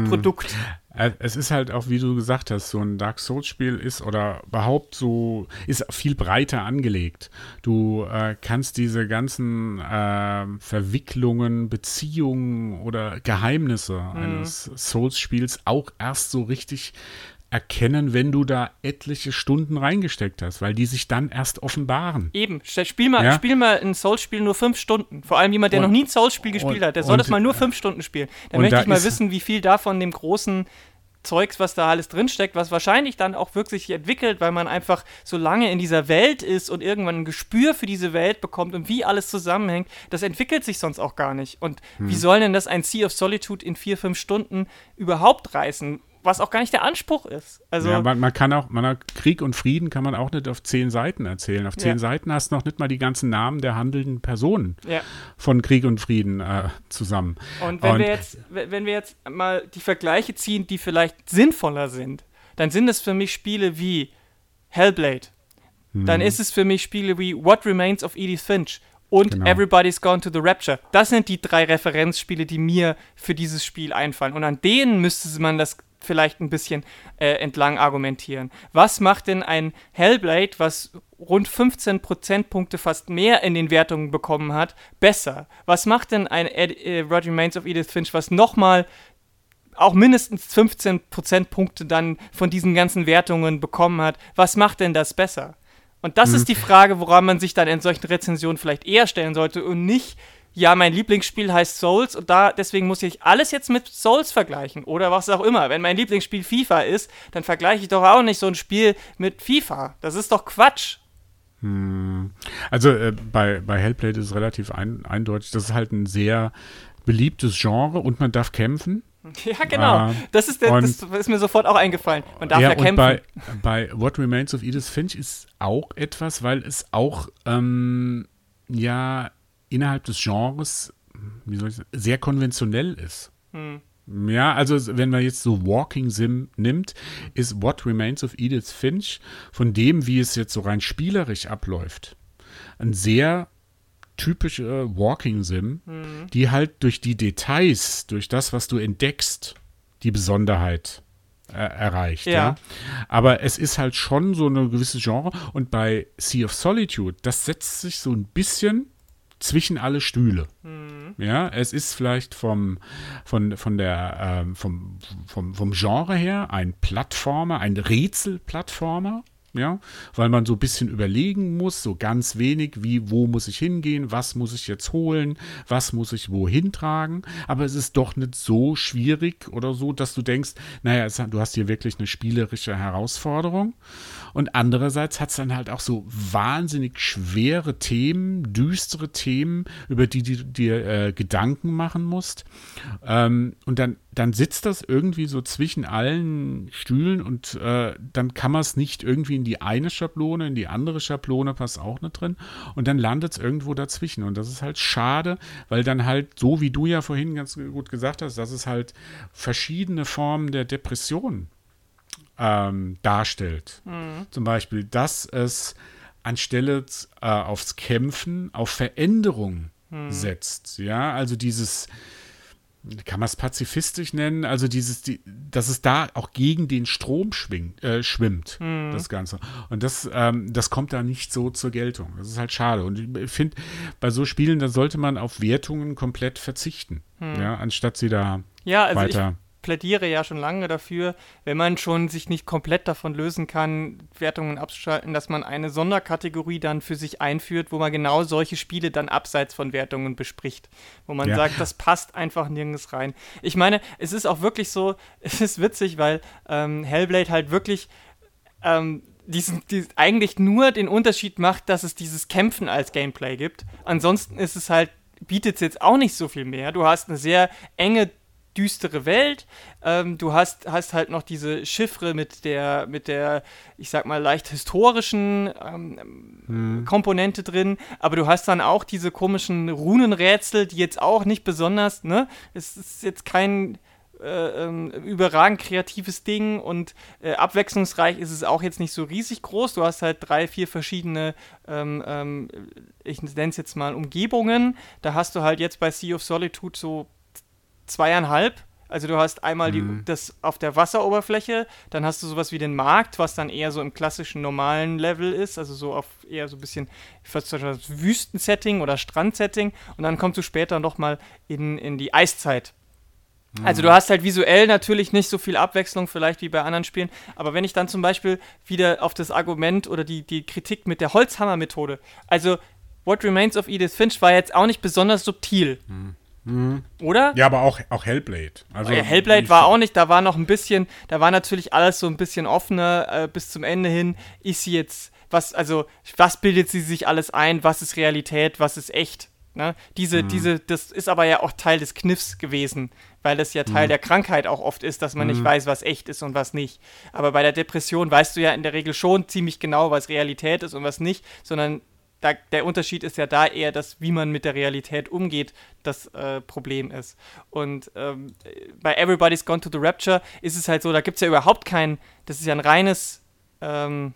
Produkt. Äh, es ist halt auch, wie du gesagt hast, so ein Dark Souls-Spiel ist oder überhaupt so, ist viel breiter angelegt. Du äh, kannst diese ganzen äh, Verwicklungen, Beziehungen oder Geheimnisse mhm. eines Souls-Spiels auch erst so richtig erkennen, wenn du da etliche Stunden reingesteckt hast, weil die sich dann erst offenbaren. Eben, spiel mal, ja? spiel mal ein Souls-Spiel nur fünf Stunden. Vor allem jemand, der und, noch nie ein Souls-Spiel gespielt und, hat, der soll das mal nur fünf Stunden spielen. Dann möchte da ich mal wissen, wie viel davon dem großen Zeugs, was da alles drinsteckt, was wahrscheinlich dann auch wirklich sich entwickelt, weil man einfach so lange in dieser Welt ist und irgendwann ein Gespür für diese Welt bekommt und wie alles zusammenhängt, das entwickelt sich sonst auch gar nicht. Und hm. wie soll denn das ein Sea of Solitude in vier, fünf Stunden überhaupt reißen? Was auch gar nicht der Anspruch ist. Also ja, man, man kann auch, man Krieg und Frieden kann man auch nicht auf zehn Seiten erzählen. Auf zehn ja. Seiten hast du noch nicht mal die ganzen Namen der handelnden Personen ja. von Krieg und Frieden äh, zusammen. Und wenn und, wir jetzt, wenn wir jetzt mal die Vergleiche ziehen, die vielleicht sinnvoller sind, dann sind es für mich Spiele wie Hellblade. Dann hm. ist es für mich Spiele wie What Remains of Edith Finch und genau. Everybody's Gone to the Rapture. Das sind die drei Referenzspiele, die mir für dieses Spiel einfallen. Und an denen müsste man das vielleicht ein bisschen äh, entlang argumentieren. Was macht denn ein Hellblade, was rund 15 Prozentpunkte fast mehr in den Wertungen bekommen hat, besser? Was macht denn ein Ed, äh, Roger Remains of Edith Finch, was nochmal auch mindestens 15 Prozentpunkte dann von diesen ganzen Wertungen bekommen hat? Was macht denn das besser? Und das mhm. ist die Frage, woran man sich dann in solchen Rezensionen vielleicht eher stellen sollte und nicht ja, mein Lieblingsspiel heißt Souls und da deswegen muss ich alles jetzt mit Souls vergleichen oder was auch immer. Wenn mein Lieblingsspiel FIFA ist, dann vergleiche ich doch auch nicht so ein Spiel mit FIFA. Das ist doch Quatsch. Hm. Also äh, bei, bei Hellblade ist es relativ ein, eindeutig, das ist halt ein sehr beliebtes Genre und man darf kämpfen. Ja, genau. Uh, das, ist der, das ist mir sofort auch eingefallen. Man darf ja, ja kämpfen. Bei, bei What Remains of Edith Finch ist auch etwas, weil es auch ähm, ja innerhalb des Genres, wie soll ich sagen, sehr konventionell ist. Hm. Ja, also wenn man jetzt so Walking Sim nimmt, ist What Remains of Edith Finch von dem, wie es jetzt so rein spielerisch abläuft, ein sehr typischer Walking Sim, mhm. die halt durch die Details, durch das, was du entdeckst, die Besonderheit äh, erreicht. Ja. ja. Aber es ist halt schon so eine gewisse Genre und bei Sea of Solitude, das setzt sich so ein bisschen zwischen alle Stühle. Mhm. Ja, es ist vielleicht vom, von, von der, ähm, vom, vom, vom Genre her ein Plattformer, ein Rätselplattformer ja, weil man so ein bisschen überlegen muss, so ganz wenig, wie, wo muss ich hingehen, was muss ich jetzt holen, was muss ich wohin tragen, aber es ist doch nicht so schwierig oder so, dass du denkst, naja, es, du hast hier wirklich eine spielerische Herausforderung und andererseits hat es dann halt auch so wahnsinnig schwere Themen, düstere Themen, über die du dir äh, Gedanken machen musst. Ähm, und dann dann sitzt das irgendwie so zwischen allen Stühlen und äh, dann kann man es nicht irgendwie in die eine Schablone, in die andere Schablone passt auch nicht drin. Und dann landet es irgendwo dazwischen. Und das ist halt schade, weil dann halt, so wie du ja vorhin ganz gut gesagt hast, dass es halt verschiedene Formen der Depression ähm, darstellt. Mhm. Zum Beispiel, dass es anstelle äh, aufs Kämpfen auf Veränderung mhm. setzt. Ja, also dieses kann man es pazifistisch nennen, also dieses, die, dass es da auch gegen den Strom schwingt, äh, schwimmt, mhm. das Ganze. Und das, ähm, das kommt da nicht so zur Geltung. Das ist halt schade. Und ich finde, bei so Spielen, da sollte man auf Wertungen komplett verzichten, mhm. ja, anstatt sie da ja, also weiter. Ich plädiere ja schon lange dafür, wenn man schon sich nicht komplett davon lösen kann, Wertungen abzuschalten, dass man eine Sonderkategorie dann für sich einführt, wo man genau solche Spiele dann abseits von Wertungen bespricht. Wo man ja. sagt, das passt einfach nirgends rein. Ich meine, es ist auch wirklich so, es ist witzig, weil ähm, Hellblade halt wirklich ähm, diesen, diesen, eigentlich nur den Unterschied macht, dass es dieses Kämpfen als Gameplay gibt. Ansonsten ist es halt bietet es jetzt auch nicht so viel mehr. Du hast eine sehr enge düstere Welt. Ähm, du hast, hast halt noch diese Chiffre mit der, mit der, ich sag mal, leicht historischen ähm, hm. Komponente drin, aber du hast dann auch diese komischen Runenrätsel, die jetzt auch nicht besonders, ne? Es ist jetzt kein äh, ähm, überragend kreatives Ding und äh, abwechslungsreich ist es auch jetzt nicht so riesig groß. Du hast halt drei, vier verschiedene, ähm, ähm, ich nenne es jetzt mal Umgebungen. Da hast du halt jetzt bei Sea of Solitude so zweieinhalb. Also du hast einmal die, mhm. das auf der Wasseroberfläche, dann hast du sowas wie den Markt, was dann eher so im klassischen normalen Level ist, also so auf eher so ein bisschen Wüstensetting oder Strandsetting und dann kommst du später nochmal in, in die Eiszeit. Also du mhm. hast halt visuell natürlich nicht so viel Abwechslung vielleicht wie bei anderen Spielen, aber wenn ich dann zum Beispiel wieder auf das Argument oder die, die Kritik mit der Holzhammer-Methode, also What Remains of Edith Finch war jetzt auch nicht besonders subtil. Mhm. Mhm. Oder? Ja, aber auch, auch Hellblade. Also ja, Hellblade war auch nicht, da war noch ein bisschen, da war natürlich alles so ein bisschen offener äh, bis zum Ende hin. Ist sie jetzt, was, also, was bildet sie sich alles ein? Was ist Realität? Was ist echt? Ne? Diese, mhm. diese, das ist aber ja auch Teil des Kniffs gewesen, weil das ja Teil mhm. der Krankheit auch oft ist, dass man nicht mhm. weiß, was echt ist und was nicht. Aber bei der Depression weißt du ja in der Regel schon ziemlich genau, was Realität ist und was nicht, sondern da, der Unterschied ist ja da eher, dass wie man mit der Realität umgeht, das äh, Problem ist. Und ähm, bei Everybody's Gone to the Rapture ist es halt so, da gibt es ja überhaupt kein, das ist ja ein reines ähm,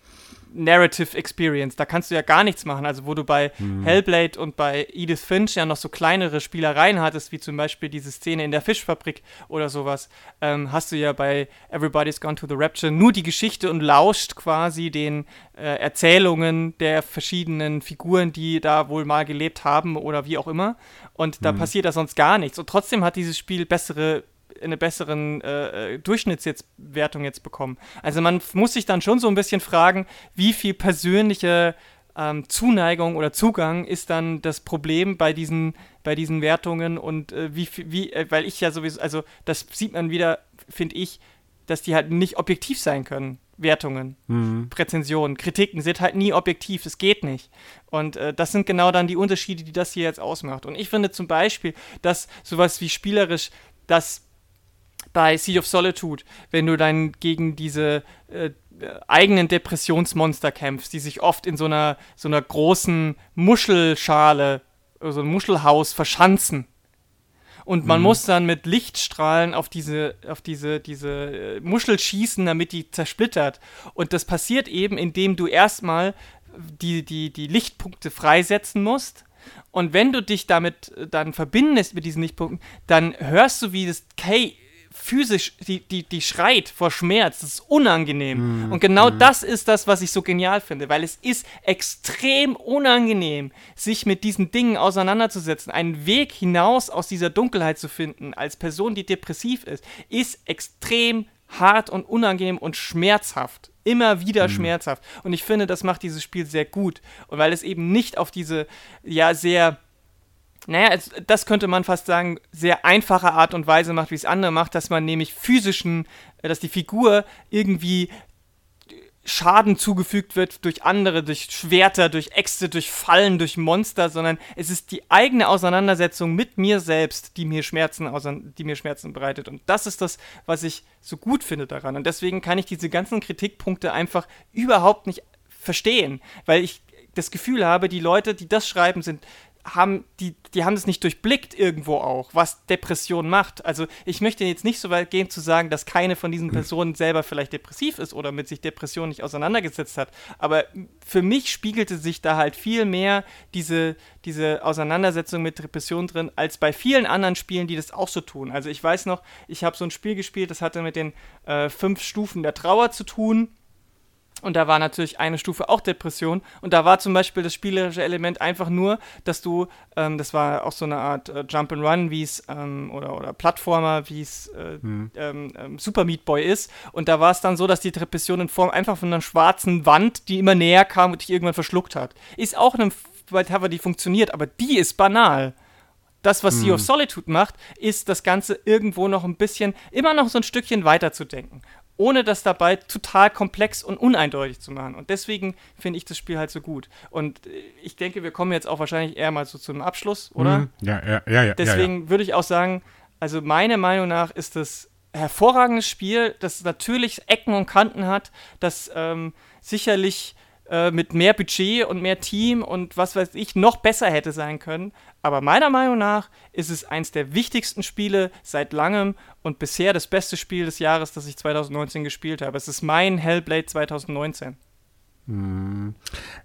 Narrative Experience. Da kannst du ja gar nichts machen. Also wo du bei mhm. Hellblade und bei Edith Finch ja noch so kleinere Spielereien hattest, wie zum Beispiel diese Szene in der Fischfabrik oder sowas, ähm, hast du ja bei Everybody's Gone to the Rapture nur die Geschichte und lauscht quasi den äh, Erzählungen der verschiedenen Figuren, die da wohl mal gelebt haben oder wie auch immer. Und da mhm. passiert da sonst gar nichts. Und trotzdem hat dieses Spiel bessere eine besseren äh, äh Durchschnittswertung jetzt bekommen. Also man muss sich dann schon so ein bisschen fragen, wie viel persönliche ähm, Zuneigung oder Zugang ist dann das Problem bei diesen, bei diesen Wertungen und äh, wie, wie äh, weil ich ja sowieso, also das sieht man wieder, finde ich, dass die halt nicht objektiv sein können. Wertungen, mhm. Rezensionen, Kritiken sind halt nie objektiv, es geht nicht. Und äh, das sind genau dann die Unterschiede, die das hier jetzt ausmacht. Und ich finde zum Beispiel, dass sowas wie spielerisch das bei Sea of Solitude, wenn du dann gegen diese äh, eigenen Depressionsmonster kämpfst, die sich oft in so einer, so einer großen Muschelschale, so also ein Muschelhaus verschanzen. Und man mhm. muss dann mit Lichtstrahlen auf diese, auf diese, diese äh, Muschel schießen, damit die zersplittert. Und das passiert eben, indem du erstmal die, die, die Lichtpunkte freisetzen musst. Und wenn du dich damit äh, dann verbindest mit diesen Lichtpunkten, dann hörst du, wie das Kay physisch, die, die, die schreit vor Schmerz. Das ist unangenehm. Mm, und genau mm. das ist das, was ich so genial finde, weil es ist extrem unangenehm, sich mit diesen Dingen auseinanderzusetzen. Einen Weg hinaus aus dieser Dunkelheit zu finden, als Person, die depressiv ist, ist extrem hart und unangenehm und schmerzhaft. Immer wieder mm. schmerzhaft. Und ich finde, das macht dieses Spiel sehr gut. Und weil es eben nicht auf diese, ja, sehr naja, das könnte man fast sagen, sehr einfache Art und Weise macht, wie es andere macht, dass man nämlich physischen, äh, dass die Figur irgendwie Schaden zugefügt wird durch andere, durch Schwerter, durch Äxte, durch Fallen, durch Monster, sondern es ist die eigene Auseinandersetzung mit mir selbst, die mir Schmerzen, die mir Schmerzen bereitet. Und das ist das, was ich so gut finde daran. Und deswegen kann ich diese ganzen Kritikpunkte einfach überhaupt nicht verstehen, weil ich das Gefühl habe, die Leute, die das schreiben, sind haben die, die haben es nicht durchblickt irgendwo auch, was Depression macht. Also ich möchte jetzt nicht so weit gehen zu sagen, dass keine von diesen hm. Personen selber vielleicht depressiv ist oder mit sich Depression nicht auseinandergesetzt hat. Aber für mich spiegelte sich da halt viel mehr diese, diese Auseinandersetzung mit Depression drin, als bei vielen anderen Spielen, die das auch so tun. Also ich weiß noch, ich habe so ein Spiel gespielt, das hatte mit den äh, fünf Stufen der Trauer zu tun und da war natürlich eine Stufe auch Depression. Und da war zum Beispiel das spielerische Element einfach nur, dass du, ähm, das war auch so eine Art äh, Jump and Run, wie es, ähm, oder, oder Plattformer, wie es äh, hm. ähm, ähm, Super Meat Boy ist. Und da war es dann so, dass die Depression in Form einfach von einer schwarzen Wand, die immer näher kam und dich irgendwann verschluckt hat. Ist auch eine Cover, die funktioniert, aber die ist banal. Das, was hm. Sea of Solitude macht, ist das Ganze irgendwo noch ein bisschen, immer noch so ein Stückchen weiterzudenken ohne das dabei total komplex und uneindeutig zu machen. Und deswegen finde ich das Spiel halt so gut. Und äh, ich denke, wir kommen jetzt auch wahrscheinlich eher mal so zum Abschluss, oder? Mhm. Ja, ja, ja. ja deswegen ja, ja. würde ich auch sagen, also meiner Meinung nach ist das hervorragendes Spiel, das natürlich Ecken und Kanten hat, das ähm, sicherlich äh, mit mehr Budget und mehr Team und was weiß ich noch besser hätte sein können. Aber meiner Meinung nach ist es eins der wichtigsten Spiele seit langem und bisher das beste Spiel des Jahres, das ich 2019 gespielt habe. Es ist mein Hellblade 2019. Hm.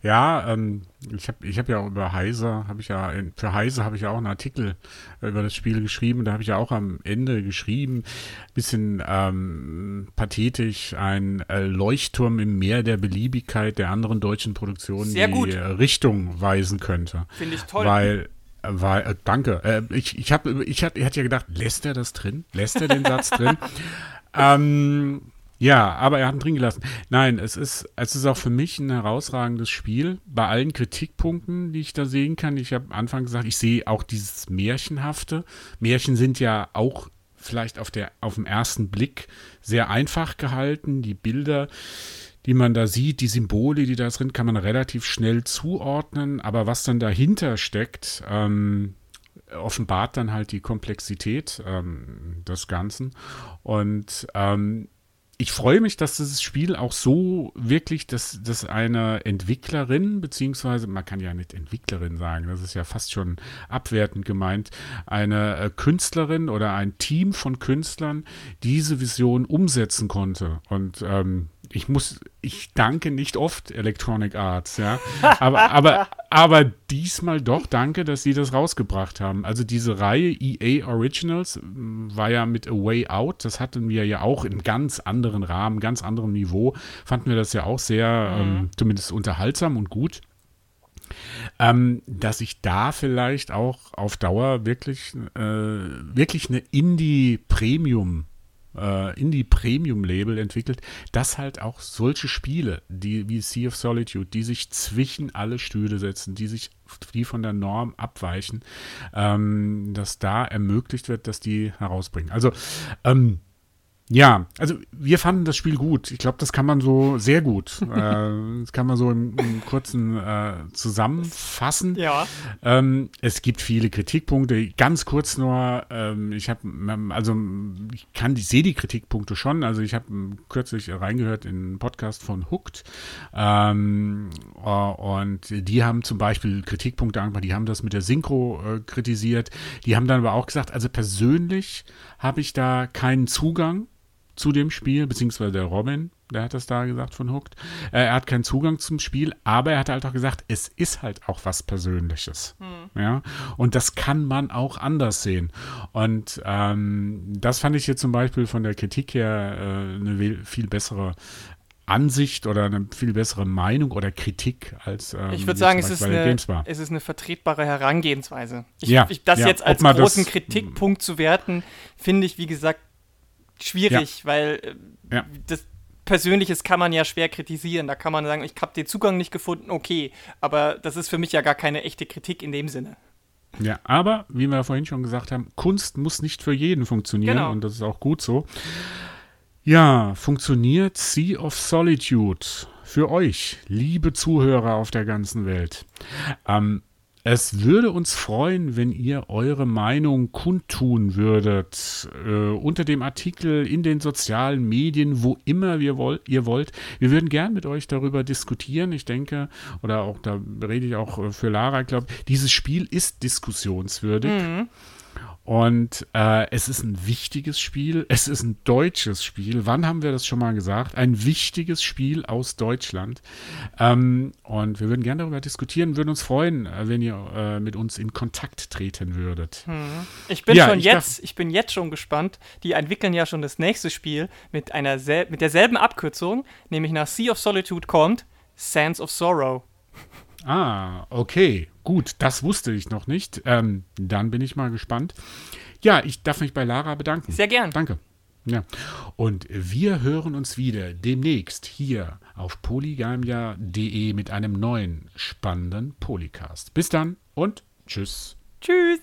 Ja, ähm, ich habe ich hab ja auch über Heise, habe ich ja, für Heise habe ich ja auch einen Artikel über das Spiel geschrieben. Da habe ich ja auch am Ende geschrieben, bisschen ähm, pathetisch, ein äh, Leuchtturm im Meer der Beliebigkeit der anderen deutschen Produktionen, Sehr die äh, Richtung weisen könnte. Finde ich toll. Weil weil, äh, danke. Äh, ich ich habe ich, hab, ich hatte ja gedacht, lässt er das drin? Lässt er den Satz drin? ähm, ja, aber er hat ihn drin gelassen. Nein, es ist, es ist auch für mich ein herausragendes Spiel. Bei allen Kritikpunkten, die ich da sehen kann. Ich habe am Anfang gesagt, ich sehe auch dieses Märchenhafte. Märchen sind ja auch vielleicht auf, der, auf den ersten Blick sehr einfach gehalten. Die Bilder, die man da sieht, die Symbole, die da drin, kann man relativ schnell zuordnen. Aber was dann dahinter steckt, ähm, offenbart dann halt die Komplexität ähm, des Ganzen. Und ähm, ich freue mich, dass dieses Spiel auch so wirklich, dass, dass eine Entwicklerin, beziehungsweise man kann ja nicht Entwicklerin sagen, das ist ja fast schon abwertend gemeint, eine äh, Künstlerin oder ein Team von Künstlern diese Vision umsetzen konnte. Und ähm, ich muss, ich danke nicht oft Electronic Arts, ja. Aber, aber, aber diesmal doch danke, dass sie das rausgebracht haben. Also diese Reihe EA Originals mm, war ja mit A Way Out, das hatten wir ja auch in ganz anderen Rahmen, ganz anderem Niveau, fanden wir das ja auch sehr, mhm. ähm, zumindest unterhaltsam und gut. Ähm, dass ich da vielleicht auch auf Dauer wirklich, äh, wirklich eine Indie-Premium- äh, Indie-Premium-Label entwickelt, das halt auch solche Spiele, die wie Sea of Solitude, die sich zwischen alle Stühle setzen, die sich die von der Norm abweichen, ähm, dass da ermöglicht wird, dass die herausbringen. Also ähm, Ja, also wir fanden das Spiel gut. Ich glaube, das kann man so sehr gut. äh, das kann man so im, im kurzen äh, zusammenfassen. Ja. Ähm, es gibt viele Kritikpunkte. Ganz kurz nur, ähm, ich habe, also ich kann, ich sehe die Kritikpunkte schon. Also ich habe kürzlich reingehört in einen Podcast von Hooked ähm, äh, und die haben zum Beispiel Kritikpunkte angemacht. Die haben das mit der Synchro äh, kritisiert. Die haben dann aber auch gesagt, also persönlich habe ich da keinen Zugang zu dem Spiel, beziehungsweise der Robin, der hat das da gesagt von Hooked. Äh, er hat keinen Zugang zum Spiel, aber er hat halt auch gesagt, es ist halt auch was Persönliches. Hm. Ja, und das kann man auch anders sehen. Und ähm, das fand ich jetzt zum Beispiel von der Kritik her äh, eine viel bessere Ansicht oder eine viel bessere Meinung oder Kritik als ähm, ich würde sagen, es ist, eine, es ist eine vertretbare Herangehensweise. Ich, ja, ich, das ja, jetzt als großen das, Kritikpunkt zu werten, finde ich, wie gesagt, schwierig, ja. weil äh, ja. das Persönliches kann man ja schwer kritisieren. Da kann man sagen, ich habe den Zugang nicht gefunden, okay. Aber das ist für mich ja gar keine echte Kritik in dem Sinne. Ja, aber wie wir vorhin schon gesagt haben, Kunst muss nicht für jeden funktionieren genau. und das ist auch gut so. Ja, funktioniert Sea of Solitude für euch, liebe Zuhörer auf der ganzen Welt. Ähm, es würde uns freuen, wenn ihr eure Meinung kundtun würdet äh, unter dem Artikel in den sozialen Medien, wo immer wir woll ihr wollt. Wir würden gern mit euch darüber diskutieren. Ich denke, oder auch da rede ich auch äh, für Lara, ich glaube, dieses Spiel ist diskussionswürdig. Mhm. Und äh, es ist ein wichtiges Spiel. Es ist ein deutsches Spiel. Wann haben wir das schon mal gesagt? Ein wichtiges Spiel aus Deutschland. Ähm, und wir würden gerne darüber diskutieren, würden uns freuen, äh, wenn ihr äh, mit uns in Kontakt treten würdet. Hm. Ich bin ja, schon ich jetzt, ich bin jetzt schon gespannt. Die entwickeln ja schon das nächste Spiel mit einer mit derselben Abkürzung, nämlich nach Sea of Solitude kommt Sands of Sorrow. Ah, okay. Gut, das wusste ich noch nicht. Ähm, dann bin ich mal gespannt. Ja, ich darf mich bei Lara bedanken. Sehr gern. Danke. Ja. Und wir hören uns wieder demnächst hier auf polygamia.de mit einem neuen spannenden Polycast. Bis dann und tschüss. Tschüss.